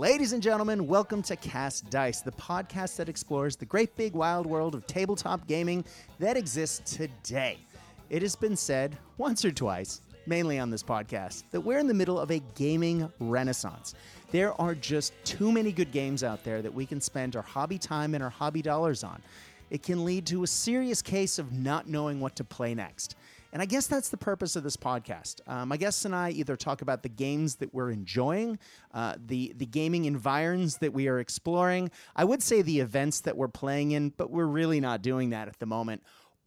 Ladies and gentlemen, welcome to Cast Dice, the podcast that explores the great big wild world of tabletop gaming that exists today. It has been said once or twice, mainly on this podcast, that we're in the middle of a gaming renaissance. There are just too many good games out there that we can spend our hobby time and our hobby dollars on. It can lead to a serious case of not knowing what to play next. And I guess that's the purpose of this podcast. Um, my guests and I either talk about the games that we're enjoying, uh, the the gaming environs that we are exploring. I would say the events that we're playing in, but we're really not doing that at the moment.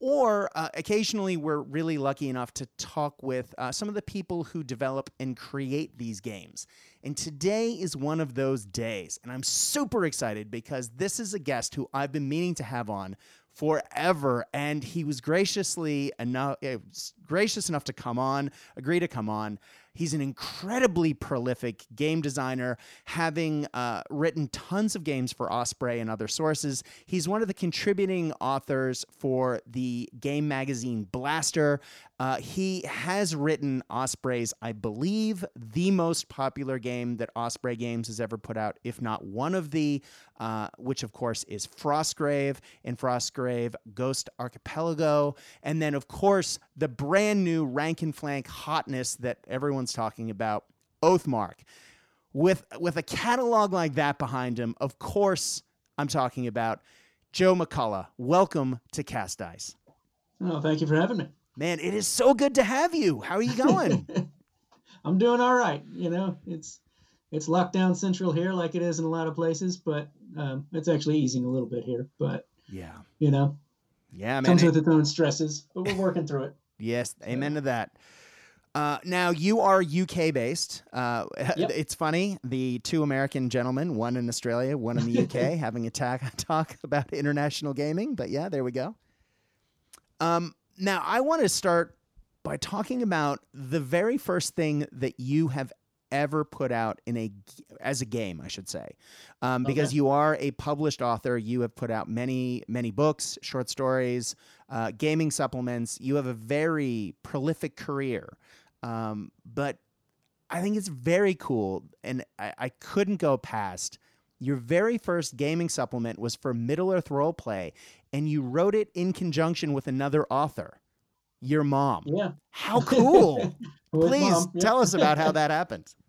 Or uh, occasionally, we're really lucky enough to talk with uh, some of the people who develop and create these games. And today is one of those days. And I'm super excited because this is a guest who I've been meaning to have on forever and he was graciously enough uh, gracious enough to come on agree to come on he's an incredibly prolific game designer having uh, written tons of games for osprey and other sources. He's one of the contributing authors for the game magazine blaster. Uh, he has written osprey's i believe the most popular game that osprey games has ever put out if not one of the uh, which of course is frostgrave and frostgrave ghost archipelago and then of course the brand new rank and flank hotness that talking about oathmark. With with a catalog like that behind him of course i'm talking about joe mccullough. Welcome to cast dice oh thank you for having me. Man it is so good to have you. How are you going? I'm doing all right you know? It's it's lockdown central here like it is in a lot of places, but um, it's actually easing a little bit here. But yeah, you know, yeah, man, comes it, with its own stresses, but we're working through it. Yes, amen to that. Uh, now you are UK based. Uh, yep. It's funny the two American gentlemen, one in Australia, one in the UK, having a talk, talk about international gaming. But yeah, there we go. Um, now I want to start by talking about the very first thing that you have ever put out in a as a game, I should say, um, because okay. you are a published author. You have put out many many books, short stories, uh, gaming supplements. You have a very prolific career, um, but I think it's very cool, and I, I couldn't go past. Your very first gaming supplement was for Middle Earth Roleplay, and you wrote it in conjunction with another author your mom. Yeah. How cool. Please tell us about how that happened.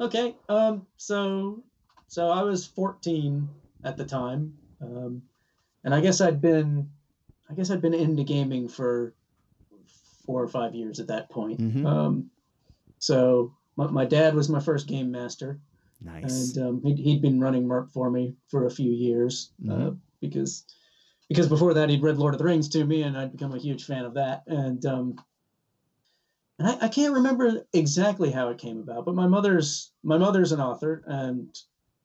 Okay. Um. So, so I was 14 at the time, um, and I guess I'd been, I guess I'd been into gaming for four or five years at that point. Mm-hmm. Um, so my, my dad was my first game master. Nice. And um, he'd, he'd been running MERP for me for a few years uh, mm-hmm. uh, because because before that he'd read Lord of the Rings to me and I'd become a huge fan of that. And um, and I, I, can't remember exactly how it came about, but my mother's my mother's an author and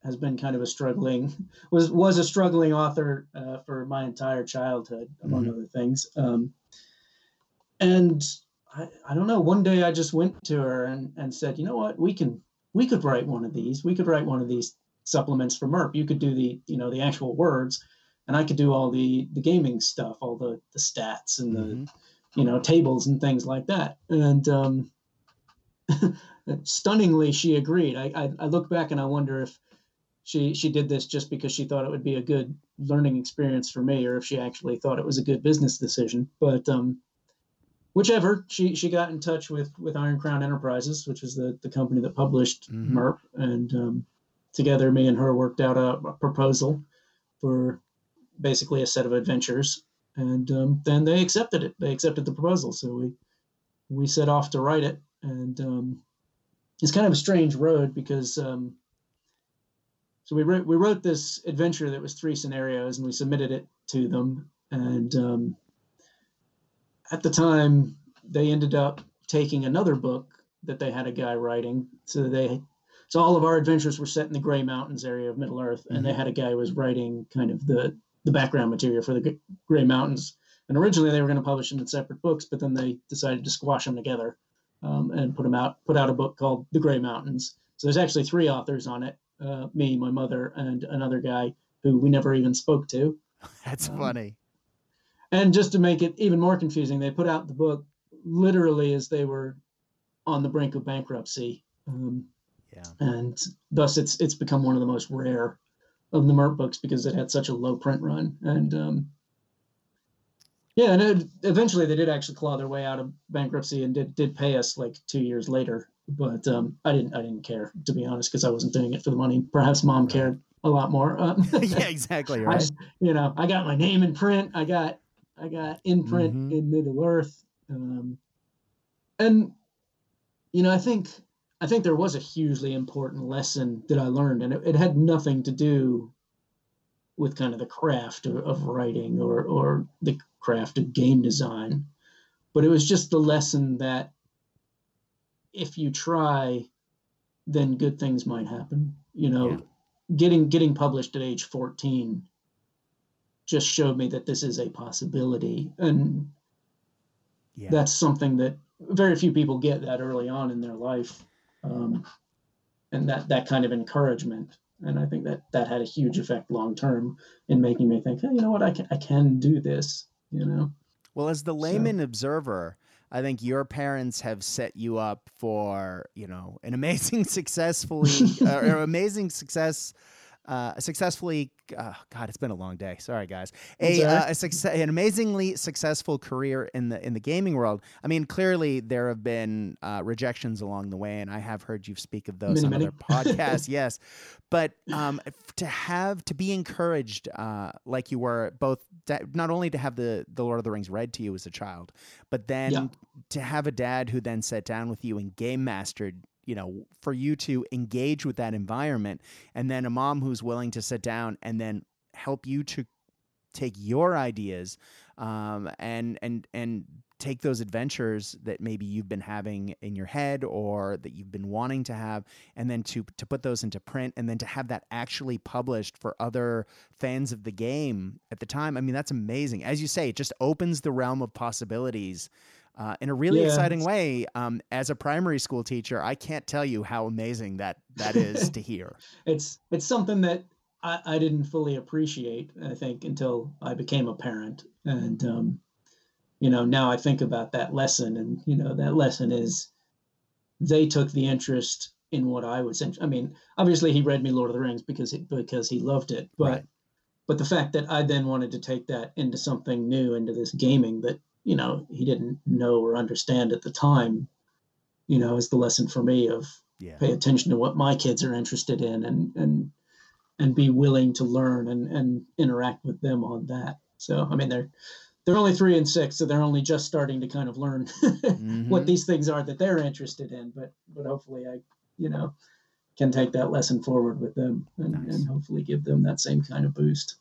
has been kind of a struggling was was a struggling author uh, for my entire childhood, among mm-hmm. other things. Um, and I, I don't know. One day I just went to her and, and said, you know what, we can we could write one of these. We could write one of these supplements for MERP. You could do the you know the actual words, and I could do all the the gaming stuff, all the the stats and the mm-hmm you know, tables and things like that. And um, stunningly, she agreed. I, I, I look back and I wonder if she she did this just because she thought it would be a good learning experience for me, or if she actually thought it was a good business decision. But um, whichever, she she got in touch with with Iron Crown Enterprises, which is the the company that published mm-hmm. MERP, and um, together, me and her worked out a, a proposal for basically a set of adventures and um, then they accepted it. They accepted the proposal, so we we set off to write it, and um, it's kind of a strange road because um, so we wrote we wrote this adventure that was three scenarios, and we submitted it to them, and um, at the time they ended up taking another book that they had a guy writing, so they so all of our adventures were set in the Gray Mountains area of Middle Earth, and mm-hmm. they had a guy who was writing kind of the the background material for the Gray Mountains. And originally they were going to publish them in separate books, but then they decided to squash them together um, and put them out. Put out a book called The Gray Mountains. So there's actually three authors on it: uh, me, my mother, and another guy who we never even spoke to. That's um, funny. And just to make it even more confusing, they put out the book literally as they were on the brink of bankruptcy. Um, Yeah. And thus it's it's become one of the most rare of the MERP books because it had such a low print run. And um, yeah, and it, eventually they did actually claw their way out of bankruptcy and did did pay us like two years later. But um, I didn't I didn't care to be honest because I wasn't doing it for the money. Perhaps mom cared a lot more. Uh, yeah, exactly right. I, you know, I got my name in print. I got I got imprint mm-hmm. in Middle Earth, um, and you know, I think I think there was a hugely important lesson that I learned, and it, it had nothing to do with kind of the craft of, of writing or or the craft of game design, but it was just the lesson that if you try, then good things might happen. You know, yeah. getting getting published at age fourteen just showed me that this is a possibility, and yeah. that's something that very few people get that early on in their life, um, and that that kind of encouragement. And I think that that had a huge effect long term in making me think, hey, you know what, I can I can do this. You know. Well, as the layman so. observer, I think your parents have set you up for you know an amazing successfully or amazing success uh, successfully. Uh, God, it's been a long day. Sorry, guys. A, uh, a success, an amazingly successful career in the in the gaming world. I mean, clearly there have been uh, rejections along the way, and I have heard you speak of those many, on many. other podcasts. yes, but um, to have to be encouraged, uh, like you were, both not only to have the the Lord of the Rings read to you as a child, but then yeah. to have a dad who then sat down with you and game mastered you know, for you to engage with that environment, and then a mom who's willing to sit down and then help you to take your ideas um, and and and take those adventures that maybe you've been having in your head or that you've been wanting to have and then to to put those into print and then to have that actually published for other fans of the game at the time. I mean that's amazing. As you say it just opens the realm of possibilities uh, in a really yeah. exciting way. Um, as a primary school teacher, I can't tell you how amazing that that is to hear. It's it's something that I, I, didn't fully appreciate. I think until I became a parent, and um, you know now I think about that lesson, and you know that lesson is they took the interest in what I was. I mean, obviously he read me Lord of the Rings because he, because he loved it, but. Right. But the fact that I then wanted to take that into something new, into this gaming that you know he didn't know or understand at the time you know is the lesson for me of yeah. pay attention to what my kids are interested in and and and be willing to learn and and interact with them on that so i mean they're they're only three and six so they're only just starting to kind of learn mm-hmm. what these things are that they're interested in but but hopefully i you know can take that lesson forward with them and, nice. and hopefully give them that same kind of boost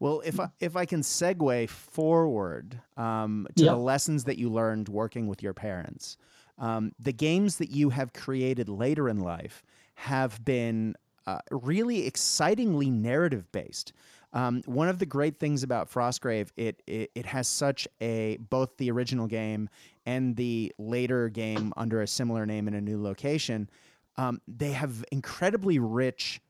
well, if I, if I can segue forward um, to yep. the lessons that you learned working with your parents, um, the games that you have created later in life have been uh, really excitingly narrative based. Um, one of the great things about Frostgrave, it, it, it has such a both the original game and the later game under a similar name in a new location. Um, they have incredibly rich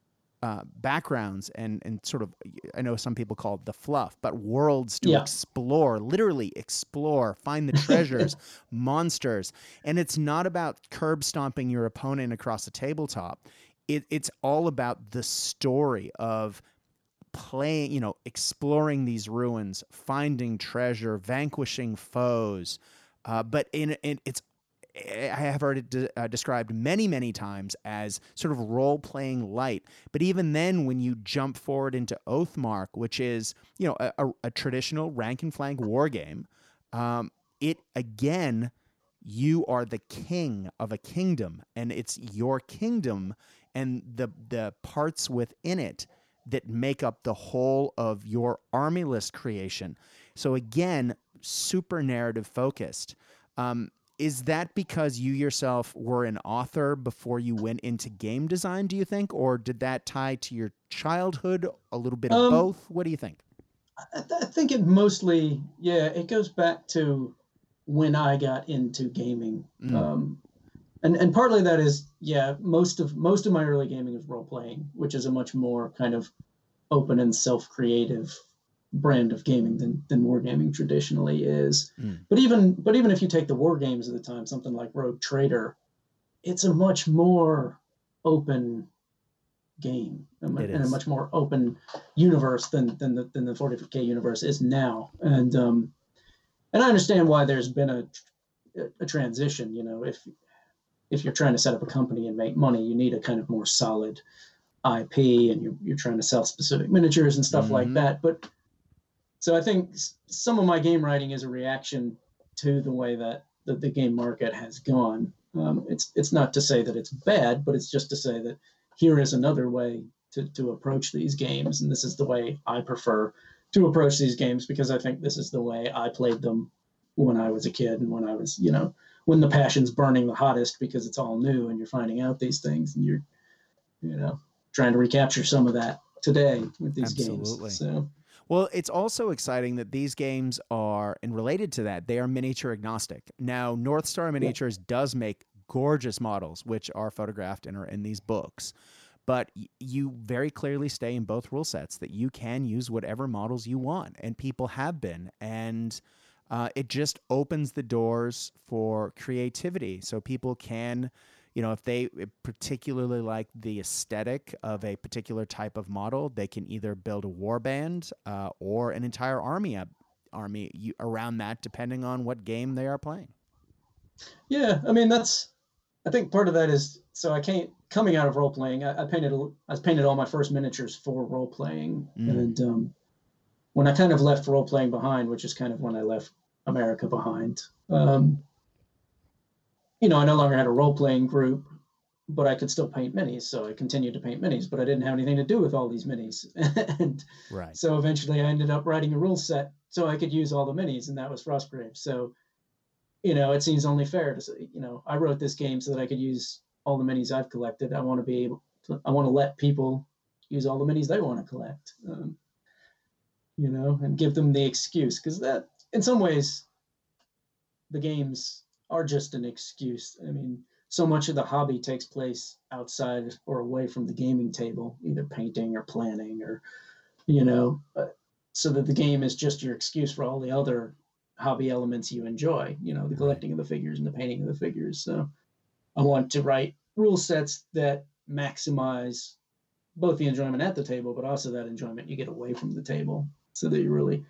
uh, backgrounds and and sort of I know some people call it the fluff, but worlds to yeah. explore, literally explore, find the treasures, monsters, and it's not about curb stomping your opponent across the tabletop. It, it's all about the story of playing, you know, exploring these ruins, finding treasure, vanquishing foes. Uh, but in, in it's I have heard it de- uh, described many, many times as sort of role playing light. But even then, when you jump forward into Oathmark, which is you know a, a, a traditional rank and flank war game, um, it again, you are the king of a kingdom, and it's your kingdom and the the parts within it that make up the whole of your army list creation. So again, super narrative focused. Um, is that because you yourself were an author before you went into game design do you think? Or did that tie to your childhood a little bit of um, both? What do you think? I, th- I, think it mostly yeah it goes back to when i got into gaming. Mm. um, and and partly that is yeah most of most of my early gaming is role playing which is a much more kind of open and self-creative brand of gaming than than wargaming traditionally is. Mm. But even but even if you take the war games of the time, something like Rogue Trader, it's a much more open game and, a much more open universe than than the than the 40k universe is now. And um, and I understand why there's been a a transition. You know, if if you're trying to set up a company and make money, you need a kind of more solid IP, and you're you're trying to sell specific miniatures and stuff mm-hmm. like that. But so I think some of my game writing is a reaction to the way that the, the game market has gone. Um, it's it's not to say that it's bad, but it's just to say that here is another way to, to approach these games, and this is the way I prefer to approach these games because I think this is the way I played them when I was a kid and when I was, you know, when the passion's burning the hottest because it's all new and you're finding out these things and you're, you know, trying to recapture some of that today with these Absolutely. games. So. Well, it's also exciting that these games are, and related to that, they are miniature agnostic. Now, North Star Miniatures yeah. does make gorgeous models, which are photographed and are in these books. But you very clearly stay in both rule sets that you can use whatever models you want, and people have been. And uh, it just opens the doors for creativity. So people can, you know, if they particularly like the aesthetic of a particular type of model, they can either build a war band uh, or an entire army army around that, depending on what game they are playing. Yeah, I mean that's I think part of that is so I can't coming out of role playing. I, I painted I painted all my first miniatures for role playing, mm. and um, when I kind of left role playing behind, which is kind of when I left America behind, um, you know, I no longer had a role playing group, but I could still paint minis, so I continued to paint minis, but I didn't have anything to do with all these minis, and right. so eventually I ended up writing a rule set so I could use all the minis, and that was Frostgrave. So you know, it seems only fair to say, you know, I wrote this game so that I could use all the minis I've collected. I want to be able to, I want to let people use all the minis they want to collect, um, you know, and give them the excuse. Because that, in some ways, the games are just an excuse. I mean, so much of the hobby takes place outside or away from the gaming table, either painting or planning or, you know, uh, so that the game is just your excuse for all the other hobby elements you enjoy, you know, the collecting of the figures and the painting of the figures. So I want to write rule sets that maximize both the enjoyment at the table, but also that enjoyment you get away from the table so that you're really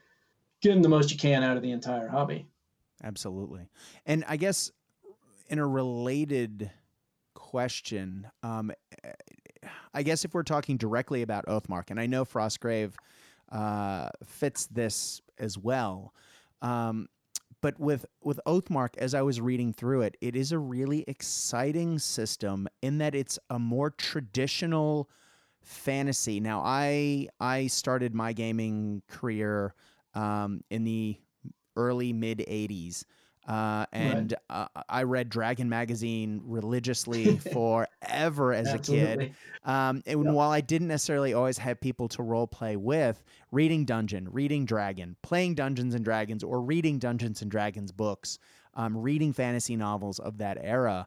getting the most you can out of the entire hobby. Absolutely. And I guess in a related question, um, I guess if we're talking directly about Oathmark, and I know Frostgrave uh, fits this as well, um, but with with Oathmark, as I was reading through it, it is a really exciting system in that it's a more traditional fantasy. Now, I I started my gaming career um, in the early mid '80s. Uh, and right. uh, I read Dragon magazine religiously forever as a kid. Um, and yep. while I didn't necessarily always have people to role play with, reading Dungeon, reading Dragon, playing Dungeons and Dragons, or reading Dungeons and Dragons books, um, reading fantasy novels of that era,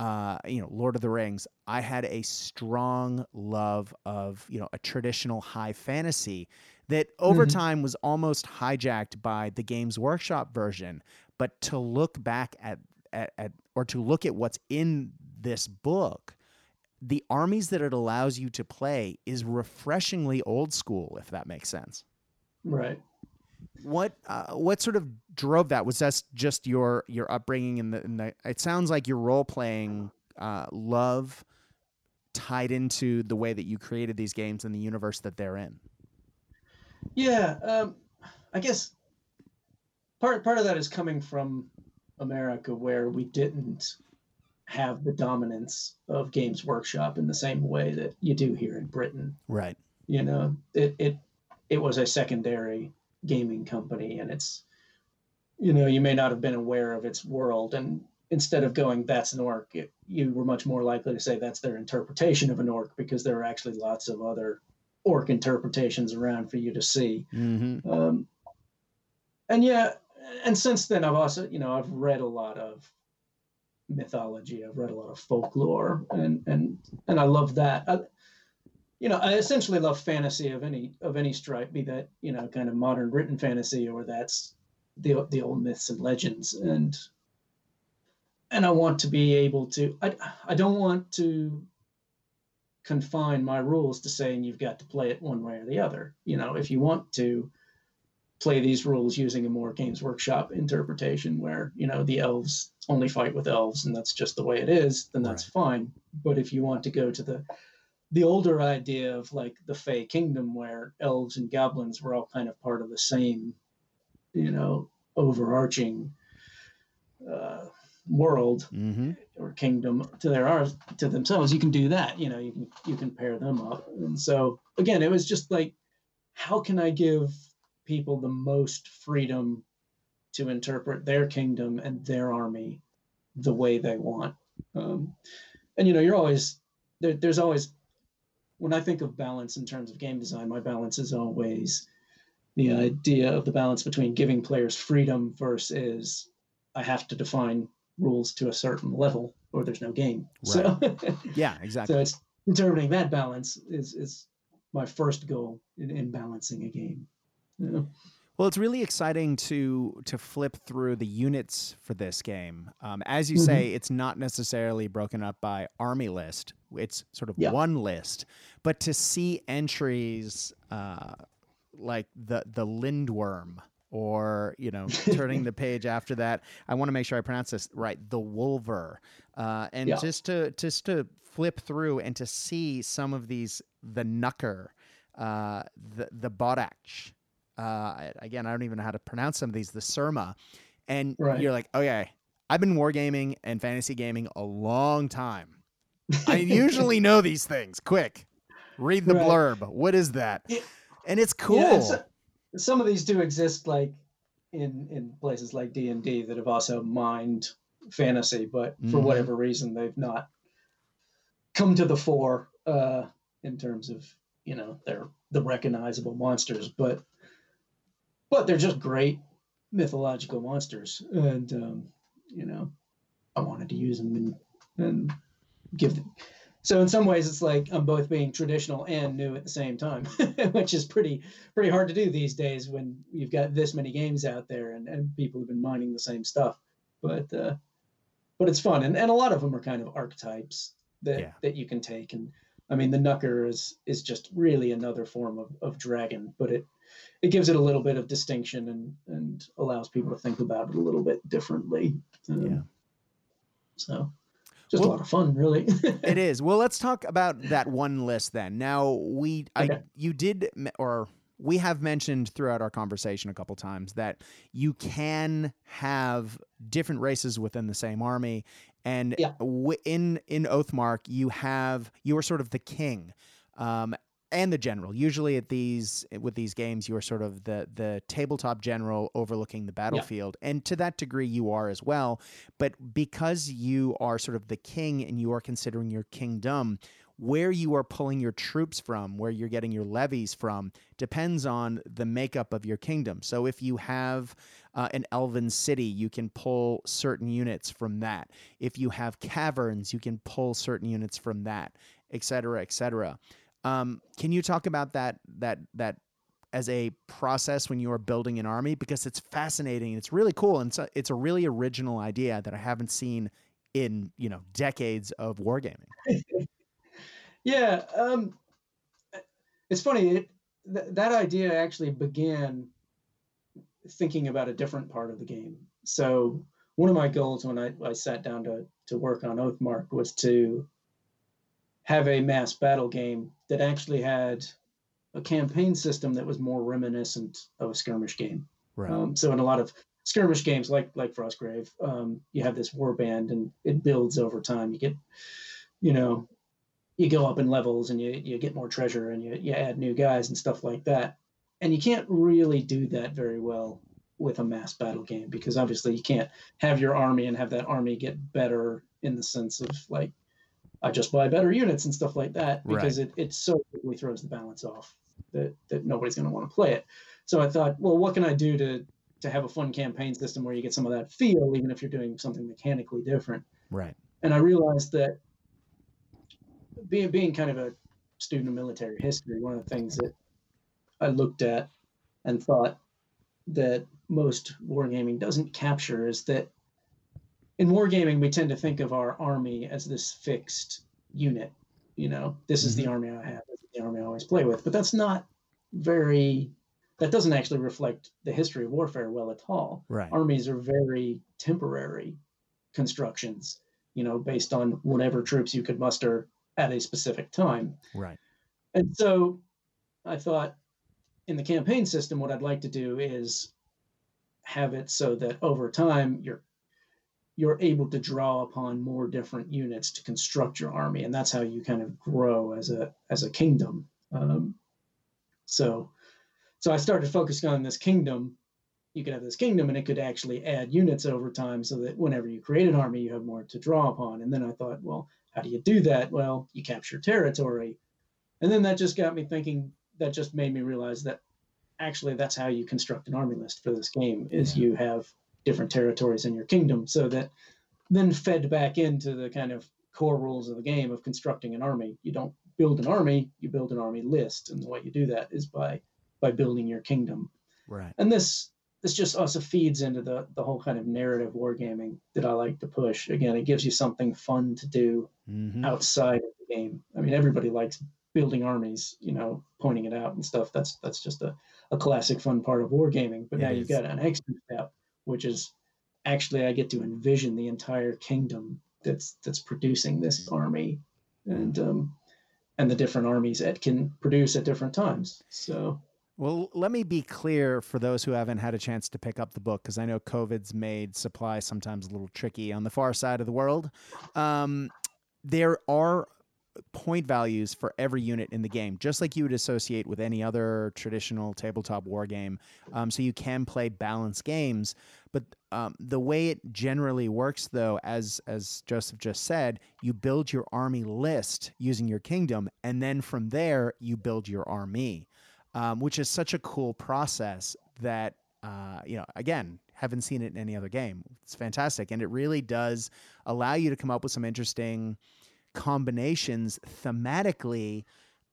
uh, you know, Lord of the Rings, I had a strong love of, you know, a traditional high fantasy that over mm-hmm. time was almost hijacked by the Games Workshop version. But to look back at, at, at or to look at what's in this book, the armies that it allows you to play is refreshingly old school, if that makes sense. Right. What uh, what sort of drove that? Was that just your your upbringing in the, in the It sounds like your role playing uh, love tied into the way that you created these games and the universe that they're in. Yeah, um, I guess part part of that is coming from America, where we didn't have the dominance of Games Workshop in the same way that you do here in Britain. Right. You know, it it it was a secondary gaming company, and it's you know you may not have been aware of its world, and instead of going that's an orc, it, you were much more likely to say that's their interpretation of an orc because there are actually lots of other orc interpretations around for you to see. Mm-hmm. Um, and yeah, and since then I've also, you know, I've read a lot of mythology. I've read a lot of folklore, and and and I love that. I, you know, I essentially love fantasy of any of any stripe, be that you know kind of modern written fantasy or that's the the old myths and legends, and and I want to be able to. I I don't want to confine my rules to saying you've got to play it one way or the other. You know, if you want to play these rules using a more Games Workshop interpretation where, you know, the elves only fight with elves and that's just the way it is, then that's right. fine. But if you want to go to the the older idea of like the Fey Kingdom where elves and goblins were all kind of part of the same, you know, overarching uh, world mm-hmm. Or kingdom to their ours to themselves you can do that you know you can you can pair them up. And so again it was just like how can i give people the most freedom to interpret their kingdom and their army the way they want? Um, and you know you're always there, there's always when i think of balance in terms of game design my balance is always the idea of the balance between giving players freedom versus I have to define rules to a certain level or there's no game. Right. So yeah, exactly. So it's determining that balance is is my first goal in, in balancing a game. You know? Well, it's really exciting to to flip through the units for this game. Um, as you mm-hmm. say, it's not necessarily broken up by army list; it's sort of yeah. one list. But to see entries uh, like the the Lindworm, or you know turning the page after that i want to make sure i pronounce this right the wolver uh, and yeah. just to just to flip through and to see some of these the knucker uh, the the bodach uh, again i don't even know how to pronounce some of these the surma and right. you're like okay i've been wargaming and fantasy gaming a long time i usually know these things quick read the right. blurb what is that yeah. and it's cool yeah, some of these do exist like in in places like D and D that have also mined fantasy, but for mm-hmm. whatever reason they've not come to the fore uh, in terms of you know they're the recognizable monsters, but but they're just great mythological monsters, and um, you know I wanted to use them and and give them so in some ways it's like i'm both being traditional and new at the same time which is pretty pretty hard to do these days when you've got this many games out there and, and people have been mining the same stuff. But uh but it's fun. And, and a lot of them are kind of archetypes that yeah. that you can take. And i mean the knucker is is just really another form of, of dragon but it it gives it a little bit of distinction and and allows people to think about it a little bit differently. Um, yeah so just well, a lot of fun, really. it is. Well, let's talk about that one list then. Now, we, okay. I, you did, or we have mentioned throughout our conversation a couple times that you can have different races within the same army, and yeah. in in Oathmark, you have you are sort of the king. Um, and the general. Usually at these with these games, you are sort of the the tabletop general overlooking the battlefield, yeah. and to that degree, you are as well. But because you are sort of the king and you are considering your kingdom, where you are pulling your troops from, where you're getting your levies from, depends on the makeup of your kingdom. So if you have uh, an elven city, you can pull certain units from that. If you have caverns, you can pull certain units from that, et cetera, et cetera. Um, can you talk about that that that as a process when you are building an army because it's fascinating. It's really cool and it's a, it's a really original idea that I haven't seen in you know decades of wargaming. yeah, um, it's funny. It, th- that idea actually began thinking about a different part of the game. So one of my goals when I, I sat down to to work on Oathmark was to have a mass battle game that actually had a campaign system that was more reminiscent of a skirmish game. Right. Um, so in a lot of skirmish games like like Frostgrave, um, you have this war band and it builds over time. You get, you know, you go up in levels and you you get more treasure and you you add new guys and stuff like that. And you can't really do that very well with a mass battle game because obviously you can't have your army and have that army get better in the sense of like I just buy better units and stuff like that because right. it, it so quickly throws the balance off that, that nobody's going to want to play it. So I thought, well, what can I do to to have a fun campaign system where you get some of that feel, even if you're doing something mechanically different. Right. And I realized that being being kind of a student of military history, one of the things that I looked at and thought that most wargaming doesn't capture is that in wargaming, we tend to think of our army as this fixed unit. you know, this is mm-hmm. the army I have, the army I always play with. But that's not very that doesn't actually reflect the history of warfare well at all. Right. Armies are very temporary constructions, you know, based on whatever troops you could muster at a specific time. Right. And so I thought in the campaign system, what I'd like to do is have it so that over time you're you're able to draw upon more different units to construct your army, and that's how you kind of grow as a as a kingdom. Um, so, so I started focusing on this kingdom. You could have this kingdom, and it could actually add units over time, so that whenever you create an army, you have more to draw upon. And then I thought, well, how do you do that? Well, you capture territory, and then that just got me thinking. That just made me realize that actually that's how you construct an army list for this game is yeah. you have different territories in your kingdom so that then fed back into the kind of core rules of the game of constructing an army. You don't build an army you build an army list and the way you do that is by by building your kingdom. Right. And this this just also feeds into the the whole kind of narrative wargaming that i like to push. Again it gives you something fun to do mm-hmm. outside of the game. I mean everybody likes building armies you know pointing it out and stuff. That's that's just a, a classic fun part of wargaming but it now is. you've got an extra step which is actually I get to envision the entire kingdom that's that's producing this army, and um, and the different armies it can produce at different times. So. Well, let me be clear for those who haven't had a chance to pick up the book, because I know COVID's made supply sometimes a little tricky on the far side of the world. Um, there are point values for every unit in the game, just like you would associate with any other traditional tabletop war game. Um, so you can play balanced games. But um, the way it generally works, though, as as Joseph just said, you build your army list using your kingdom, and then from there you build your army, um, which is such a cool process that uh, you know again haven't seen it in any other game. It's fantastic, and it really does allow you to come up with some interesting combinations thematically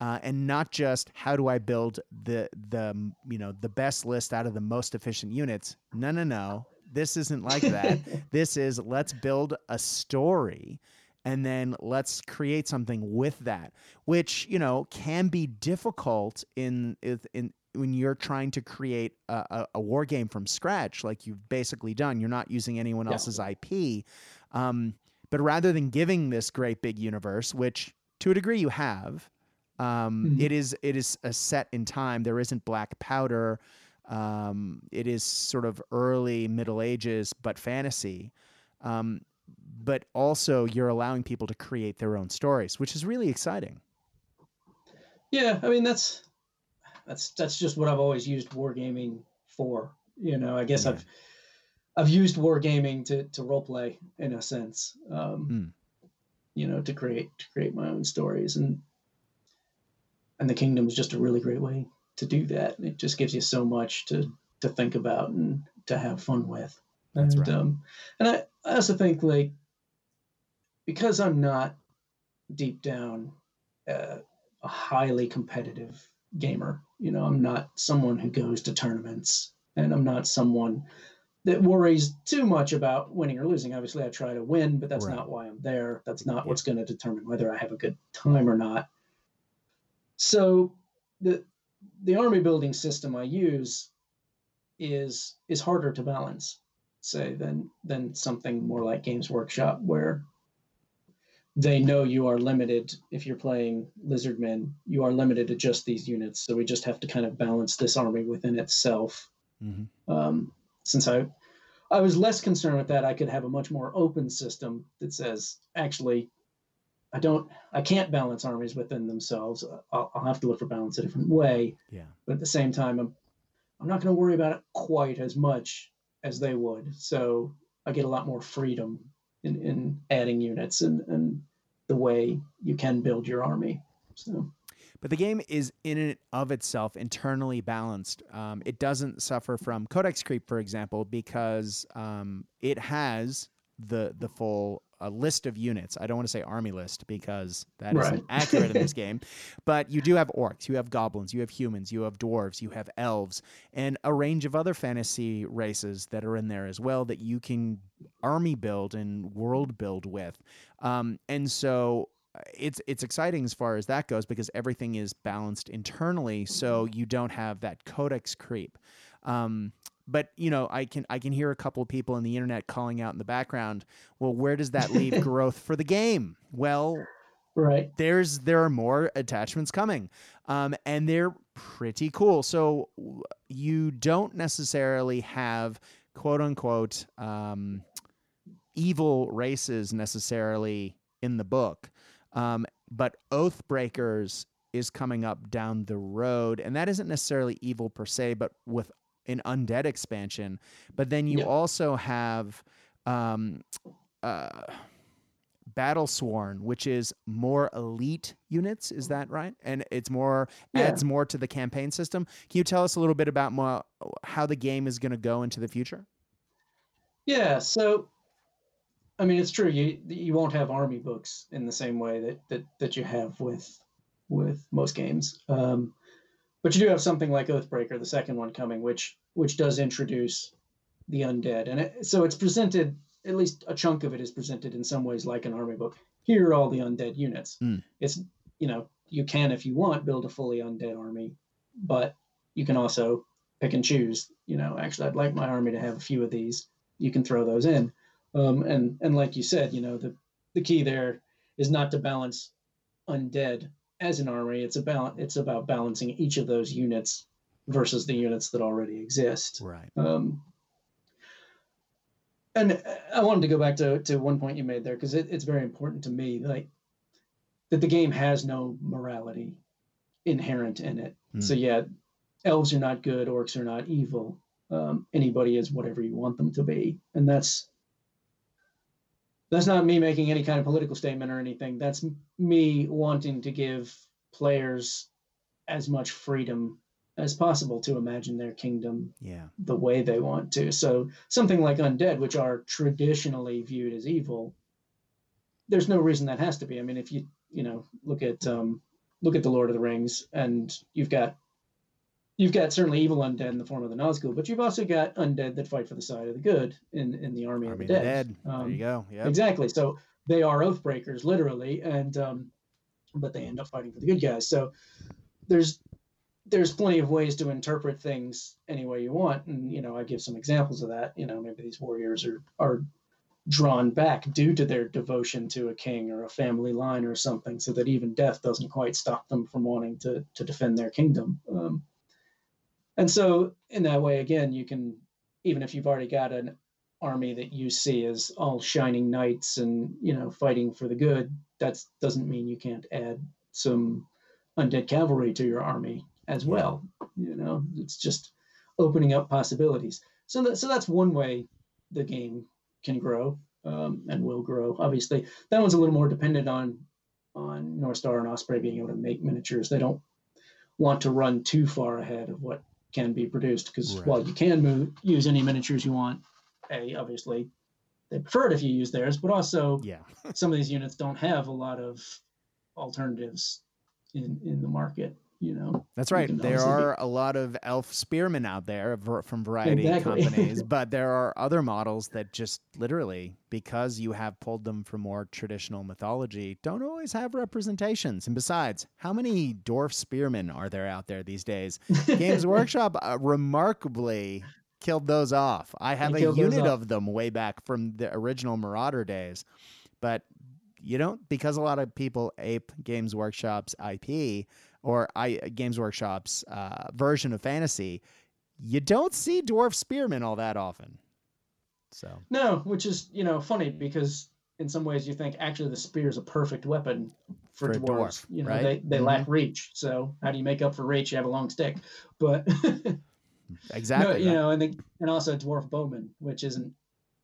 uh, and not just how do I build the the you know the best list out of the most efficient units. No, no, no. This isn't like that. this is let's build a story and then let's create something with that, which you know can be difficult in in when you're trying to create a, a, a war game from scratch, like you've basically done. You're not using anyone yeah. else's IP. Um, but rather than giving this great big universe, which to a degree you have, um, mm-hmm. it is it is a set in time. There isn't black powder. Um, it is sort of early Middle Ages, but fantasy. Um, but also, you're allowing people to create their own stories, which is really exciting. Yeah, I mean that's that's that's just what I've always used wargaming for. You know, I guess yeah. I've I've used wargaming to to role play in a sense. Um, mm. You know, to create to create my own stories, and and the kingdom is just a really great way to do that. It just gives you so much to to think about and to have fun with. That's and, right. Um, and I, I also think like because I'm not deep down uh, a highly competitive gamer. You know, I'm not someone who goes to tournaments, and I'm not someone that worries too much about winning or losing. Obviously, I try to win, but that's right. not why I'm there. That's not what's going to determine whether I have a good time or not. So the the army building system I use is is harder to balance, say, than than something more like Games Workshop, where they know you are limited if you're playing lizardmen you are limited to just these units so we just have to kind of balance this army within itself mm-hmm. um, since I I was less concerned with that, I could have a much more open system that says actually I don't I can't balance armies within themselves. I'll, I'll have to look for balance a different way. Yeah. But at the same time, I'm I'm not going to worry about it quite as much as they would. So I get a lot more freedom in, in adding units and, and the way you can build your army. So but the game is in and of itself internally balanced. Um, it doesn't suffer from codex creep, for example, because um, it has the the full uh, list of units. I don't want to say army list because that right. not accurate in this game, but you do have orcs, you have goblins, you have humans, you have dwarves, you have elves, and a range of other fantasy races that are in there as well that you can army build and world build with. Um, and so it's it's exciting as far as that goes because everything is balanced internally, so you don't have that codex creep. Um, but you know, I can I can hear a couple of people in the internet calling out in the background. Well, where does that leave growth for the game? Well, right there's there are more attachments coming, um, and they're pretty cool. So you don't necessarily have quote unquote um, evil races necessarily in the book, um, but Oathbreakers is coming up down the road, and that isn't necessarily evil per se, but with an undead expansion. But then you Yep. also have um, uh, Battle Sworn, which is more elite units. Is that right? And it's more Yeah. adds more to the campaign system. Can you tell us a little bit about more, how the game is going to go into the future? Yeah, so I mean, it's true. You you won't have army books in the same way that that, that you have with with most games. Um, but you do have something like Oathbreaker, the second one coming, which which does introduce the undead, and it, so it's presented. At least a chunk of it is presented in some ways like an army book. Here are all the undead units. Mm. It's you know you can if you want build a fully undead army, but you can also pick and choose. You know, actually, I'd like my army to have a few of these. You can throw those in. Um, and and like you said, you know the the key there is not to balance undead as an army. It's about it's about balancing each of those units versus the units that already exist. Right. Um, and I wanted to go back to, to one point you made there because it, it's very important to me, like that the game has no morality inherent in it. Hmm. So yeah, elves are not good, orcs are not evil. Um, anybody is whatever you want them to be, and that's that's not me making any kind of political statement or anything. That's me wanting to give players as much freedom as possible to imagine their kingdom Yeah. the way they want to. So something like undead, which are traditionally viewed as evil, there's no reason that has to be. I mean, if you you know look at um, look at the Lord of the Rings, and you've got you've got certainly evil undead in the form of the Nazgul, but you've also got undead that fight for the side of the good in in the army, Army of the dead. Dead. there Um, you go. Yeah. Exactly. So they are oath breakers, literally, and um, but they end up fighting for the good guys. So there's there's plenty of ways to interpret things any way you want, and you know I give some examples of that. You know maybe these warriors are are drawn back due to their devotion to a king or a family line or something, so that even death doesn't quite stop them from wanting to to defend their kingdom. Um, and so in that way, again, you can even if you've already got an army that you see as all shining knights and you know fighting for the good that doesn't mean you can't add some undead cavalry to your army as well. You know it's just opening up possibilities. So that, so that's one way the game can grow um, and will grow. Obviously that one's a little more dependent on on north star and osprey being able to make miniatures. They don't want to run too far ahead of what can be produced because Right. while you can move use any miniatures you want a obviously they prefer it if you use theirs but also Yeah. some of these units don't have a lot of alternatives in in the market you know That's right. There be- are a lot of elf spearmen out there from variety Exactly. companies, but there are other models that just literally, because you have pulled them from more traditional mythology, don't always have representations. And besides, how many dwarf spearmen are there out there these days? Games Workshop uh, remarkably killed those off. I have a unit of them way back from the original Marauder days, but you don't because a lot of people ape Games Workshop's IP or I Games Workshop's uh, version of fantasy. You don't see dwarf spearmen all that often. So no which is you know funny because in some ways you think actually the spear is a perfect weapon for, For dwarves dwarf, you know right? they, they Mhm. lack reach so how do you make up for reach you have a long stick but exactly, no, you right. know and the, and also dwarf bowmen, which isn't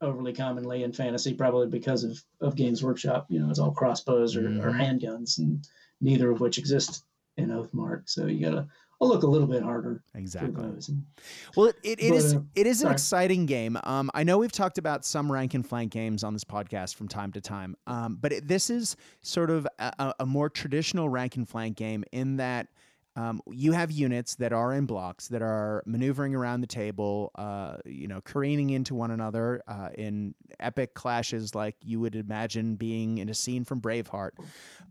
overly commonly in fantasy probably because of of games workshop you know it's all crossbows or, or Mhm. handguns and neither of which exist in oathmark so you gotta I'll look a little bit harder exactly. Well, it, it, it But, is uh, it is an sorry. exciting game. Um, I know we've talked about some rank and flank games on this podcast from time to time, um, but it, this is sort of a- a more traditional rank and flank game in that um, you have units that are in blocks that are maneuvering around the table, uh, you know, careening into one another uh, in epic clashes like you would imagine being in a scene from Braveheart.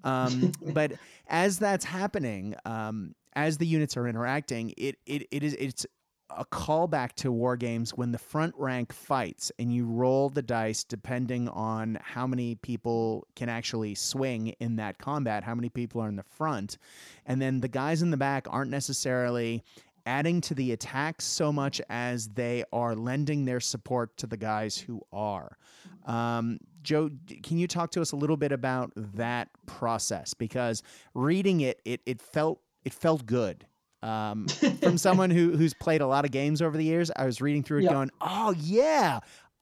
Um, but as that's happening, um, as the units are interacting, it, it, it is it's a callback to war games when the front rank fights and you roll the dice depending on how many people can actually swing in that combat, how many people are in the front. And then the guys in the back aren't necessarily adding to the attacks so much as they are lending their support to the guys who are. Um, Joe, can you talk to us a little bit about that process? Because reading it, it, it felt it felt good um, from someone who who's played a lot of games over the years. I was reading through it, going, "Oh yeah,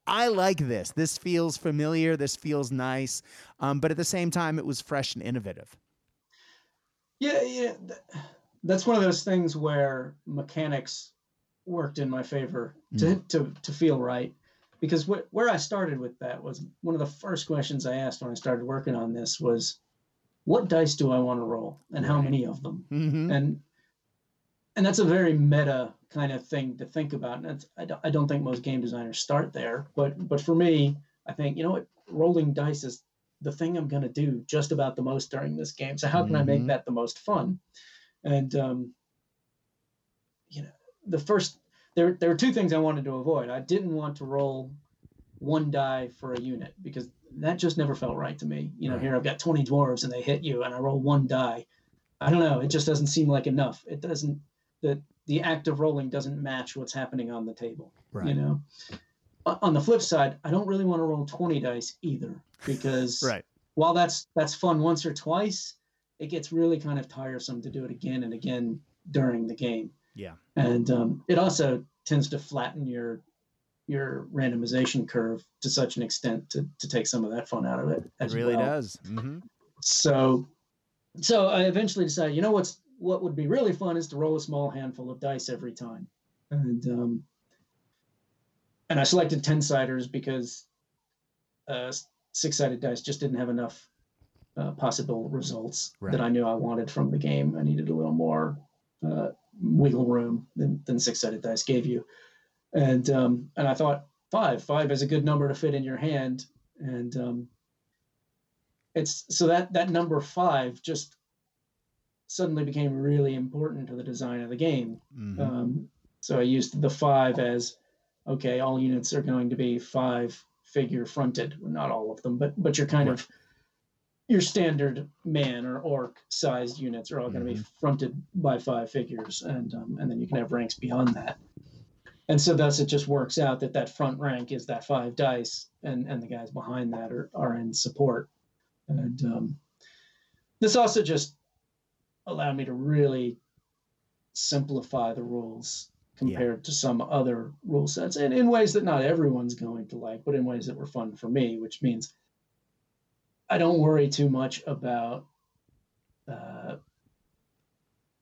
I like this. This feels familiar. This feels nice." Um, but at the same time, it was fresh and innovative. Yeah, yeah, that's one of those things where mechanics worked in my favor to mm. to to feel right. Because wh- where I started with that was one of the first questions I asked when I started working on this was, what dice do I want to roll and how many of them? Mm-hmm. And and that's a very meta kind of thing to think about. And I don't, I don't think most game designers start there, but but for me, I think you know what, rolling dice is the thing I'm going to do just about the most during this game. So how can mm-hmm. I make mm-hmm. that the most fun? And um, you know, the first there there were two things I wanted to avoid. I didn't want to roll one die for a unit because that just never felt right to me. You know, right. here I've got 20 dwarves and they hit you and I roll one die. I don't know. It just doesn't seem like enough. It doesn't that the act of rolling doesn't match what's happening on the table. Right. You know. On the flip side, I don't really want to roll 20 dice either because right. while that's that's fun once or twice, it gets really kind of tiresome to do it again and again during the game. Yeah. And um, it also tends to flatten your your randomization curve to such an extent to, to take some of that fun out of it. it really well. does. Mm-hmm. So, so I eventually decided, you know what's what would be really fun is to roll a small handful of dice every time. And um, and I selected 10 siders because uh, six sided dice just didn't have enough uh, possible results right. that I knew I wanted from the game. I needed a little more uh, wiggle room than, than six sided dice gave you. And um, and I thought five, five is a good number to fit in your hand. And um, it's so that that number five just suddenly became really important to the design of the game. Mm-hmm. Um, so I used the five as okay, all units are going to be five figure fronted. Well, not all of them, but but you're kind right. of your standard man or orc sized units are all mm-hmm. going to be fronted by five figures, and um, and then you can have ranks beyond that. And so thus it just works out that that front rank is that five dice, and and the guys behind that are are in support. And um, this also just allowed me to really simplify the rules compared yeah. to some other rule sets and in ways that not everyone's going to like but in ways that were fun for me which means i don't worry too much about uh,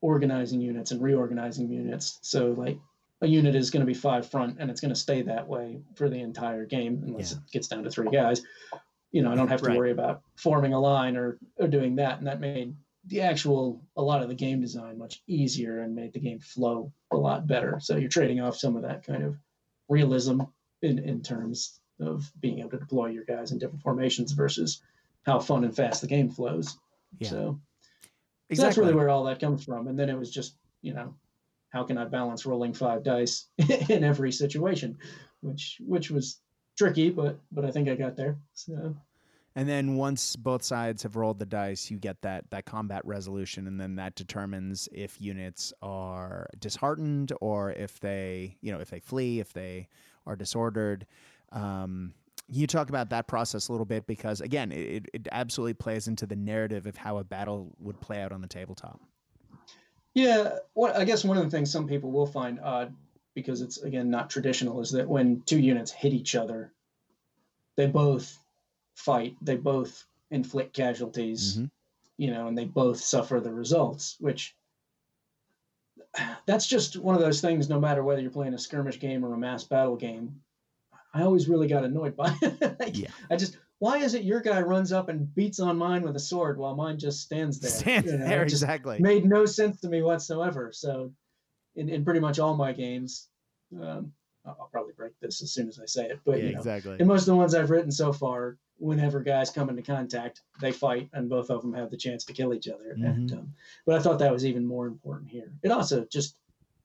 organizing units and reorganizing units so like a unit is going to be five front and it's going to stay that way for the entire game unless yeah. it gets down to three guys you know i don't have to right. worry about forming a line or, or doing that and that made the actual a lot of the game design much easier and made the game flow a lot better. So you're trading off some of that kind of realism in, in terms of being able to deploy your guys in different formations versus how fun and fast the game flows. Yeah. So, exactly. so that's really where all that comes from. And then it was just, you know, how can I balance rolling five dice in every situation, which which was tricky, but but I think I got there. So and then once both sides have rolled the dice, you get that that combat resolution, and then that determines if units are disheartened or if they, you know, if they flee, if they are disordered. Um, you talk about that process a little bit because again, it, it absolutely plays into the narrative of how a battle would play out on the tabletop. Yeah, what I guess one of the things some people will find odd because it's again not traditional is that when two units hit each other, they both fight, they both inflict casualties, mm-hmm. you know, and they both suffer the results, which that's just one of those things, no matter whether you're playing a skirmish game or a mass battle game. I always really got annoyed by it. yeah. I just why is it your guy runs up and beats on mine with a sword while mine just stands there? Stands You know, there exactly. Made no sense to me whatsoever. So, in, in pretty much all my games, um, I'll I'll probably break this as soon as I say it, but yeah, you know, exactly. in most of the ones I've written so far, whenever guys come into contact, they fight, and both of them have the chance to kill each other. And Mhm. um, but I thought that was even more important here. It also just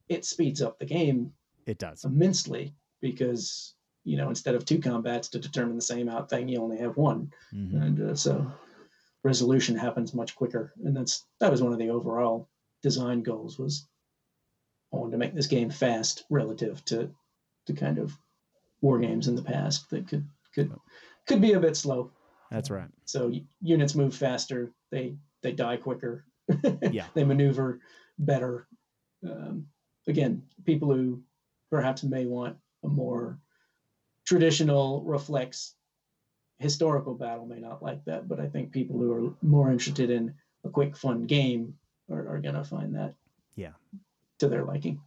it speeds up the game It does. immensely because you know instead of two combats to determine the same out thing, you only have one, Mhm. and uh, so resolution happens much quicker. And that's that was one of the overall design goals was I wanted to make this game fast relative to to kind of war games in the past that could could could be a bit slow. That's right. So units move faster. They they die quicker. Yeah. they maneuver better. Um, again, people who perhaps may want a more traditional reflex historical battle may not like that, but I think people who are more interested in a quick, fun game are, are gonna find that Yeah. to their liking.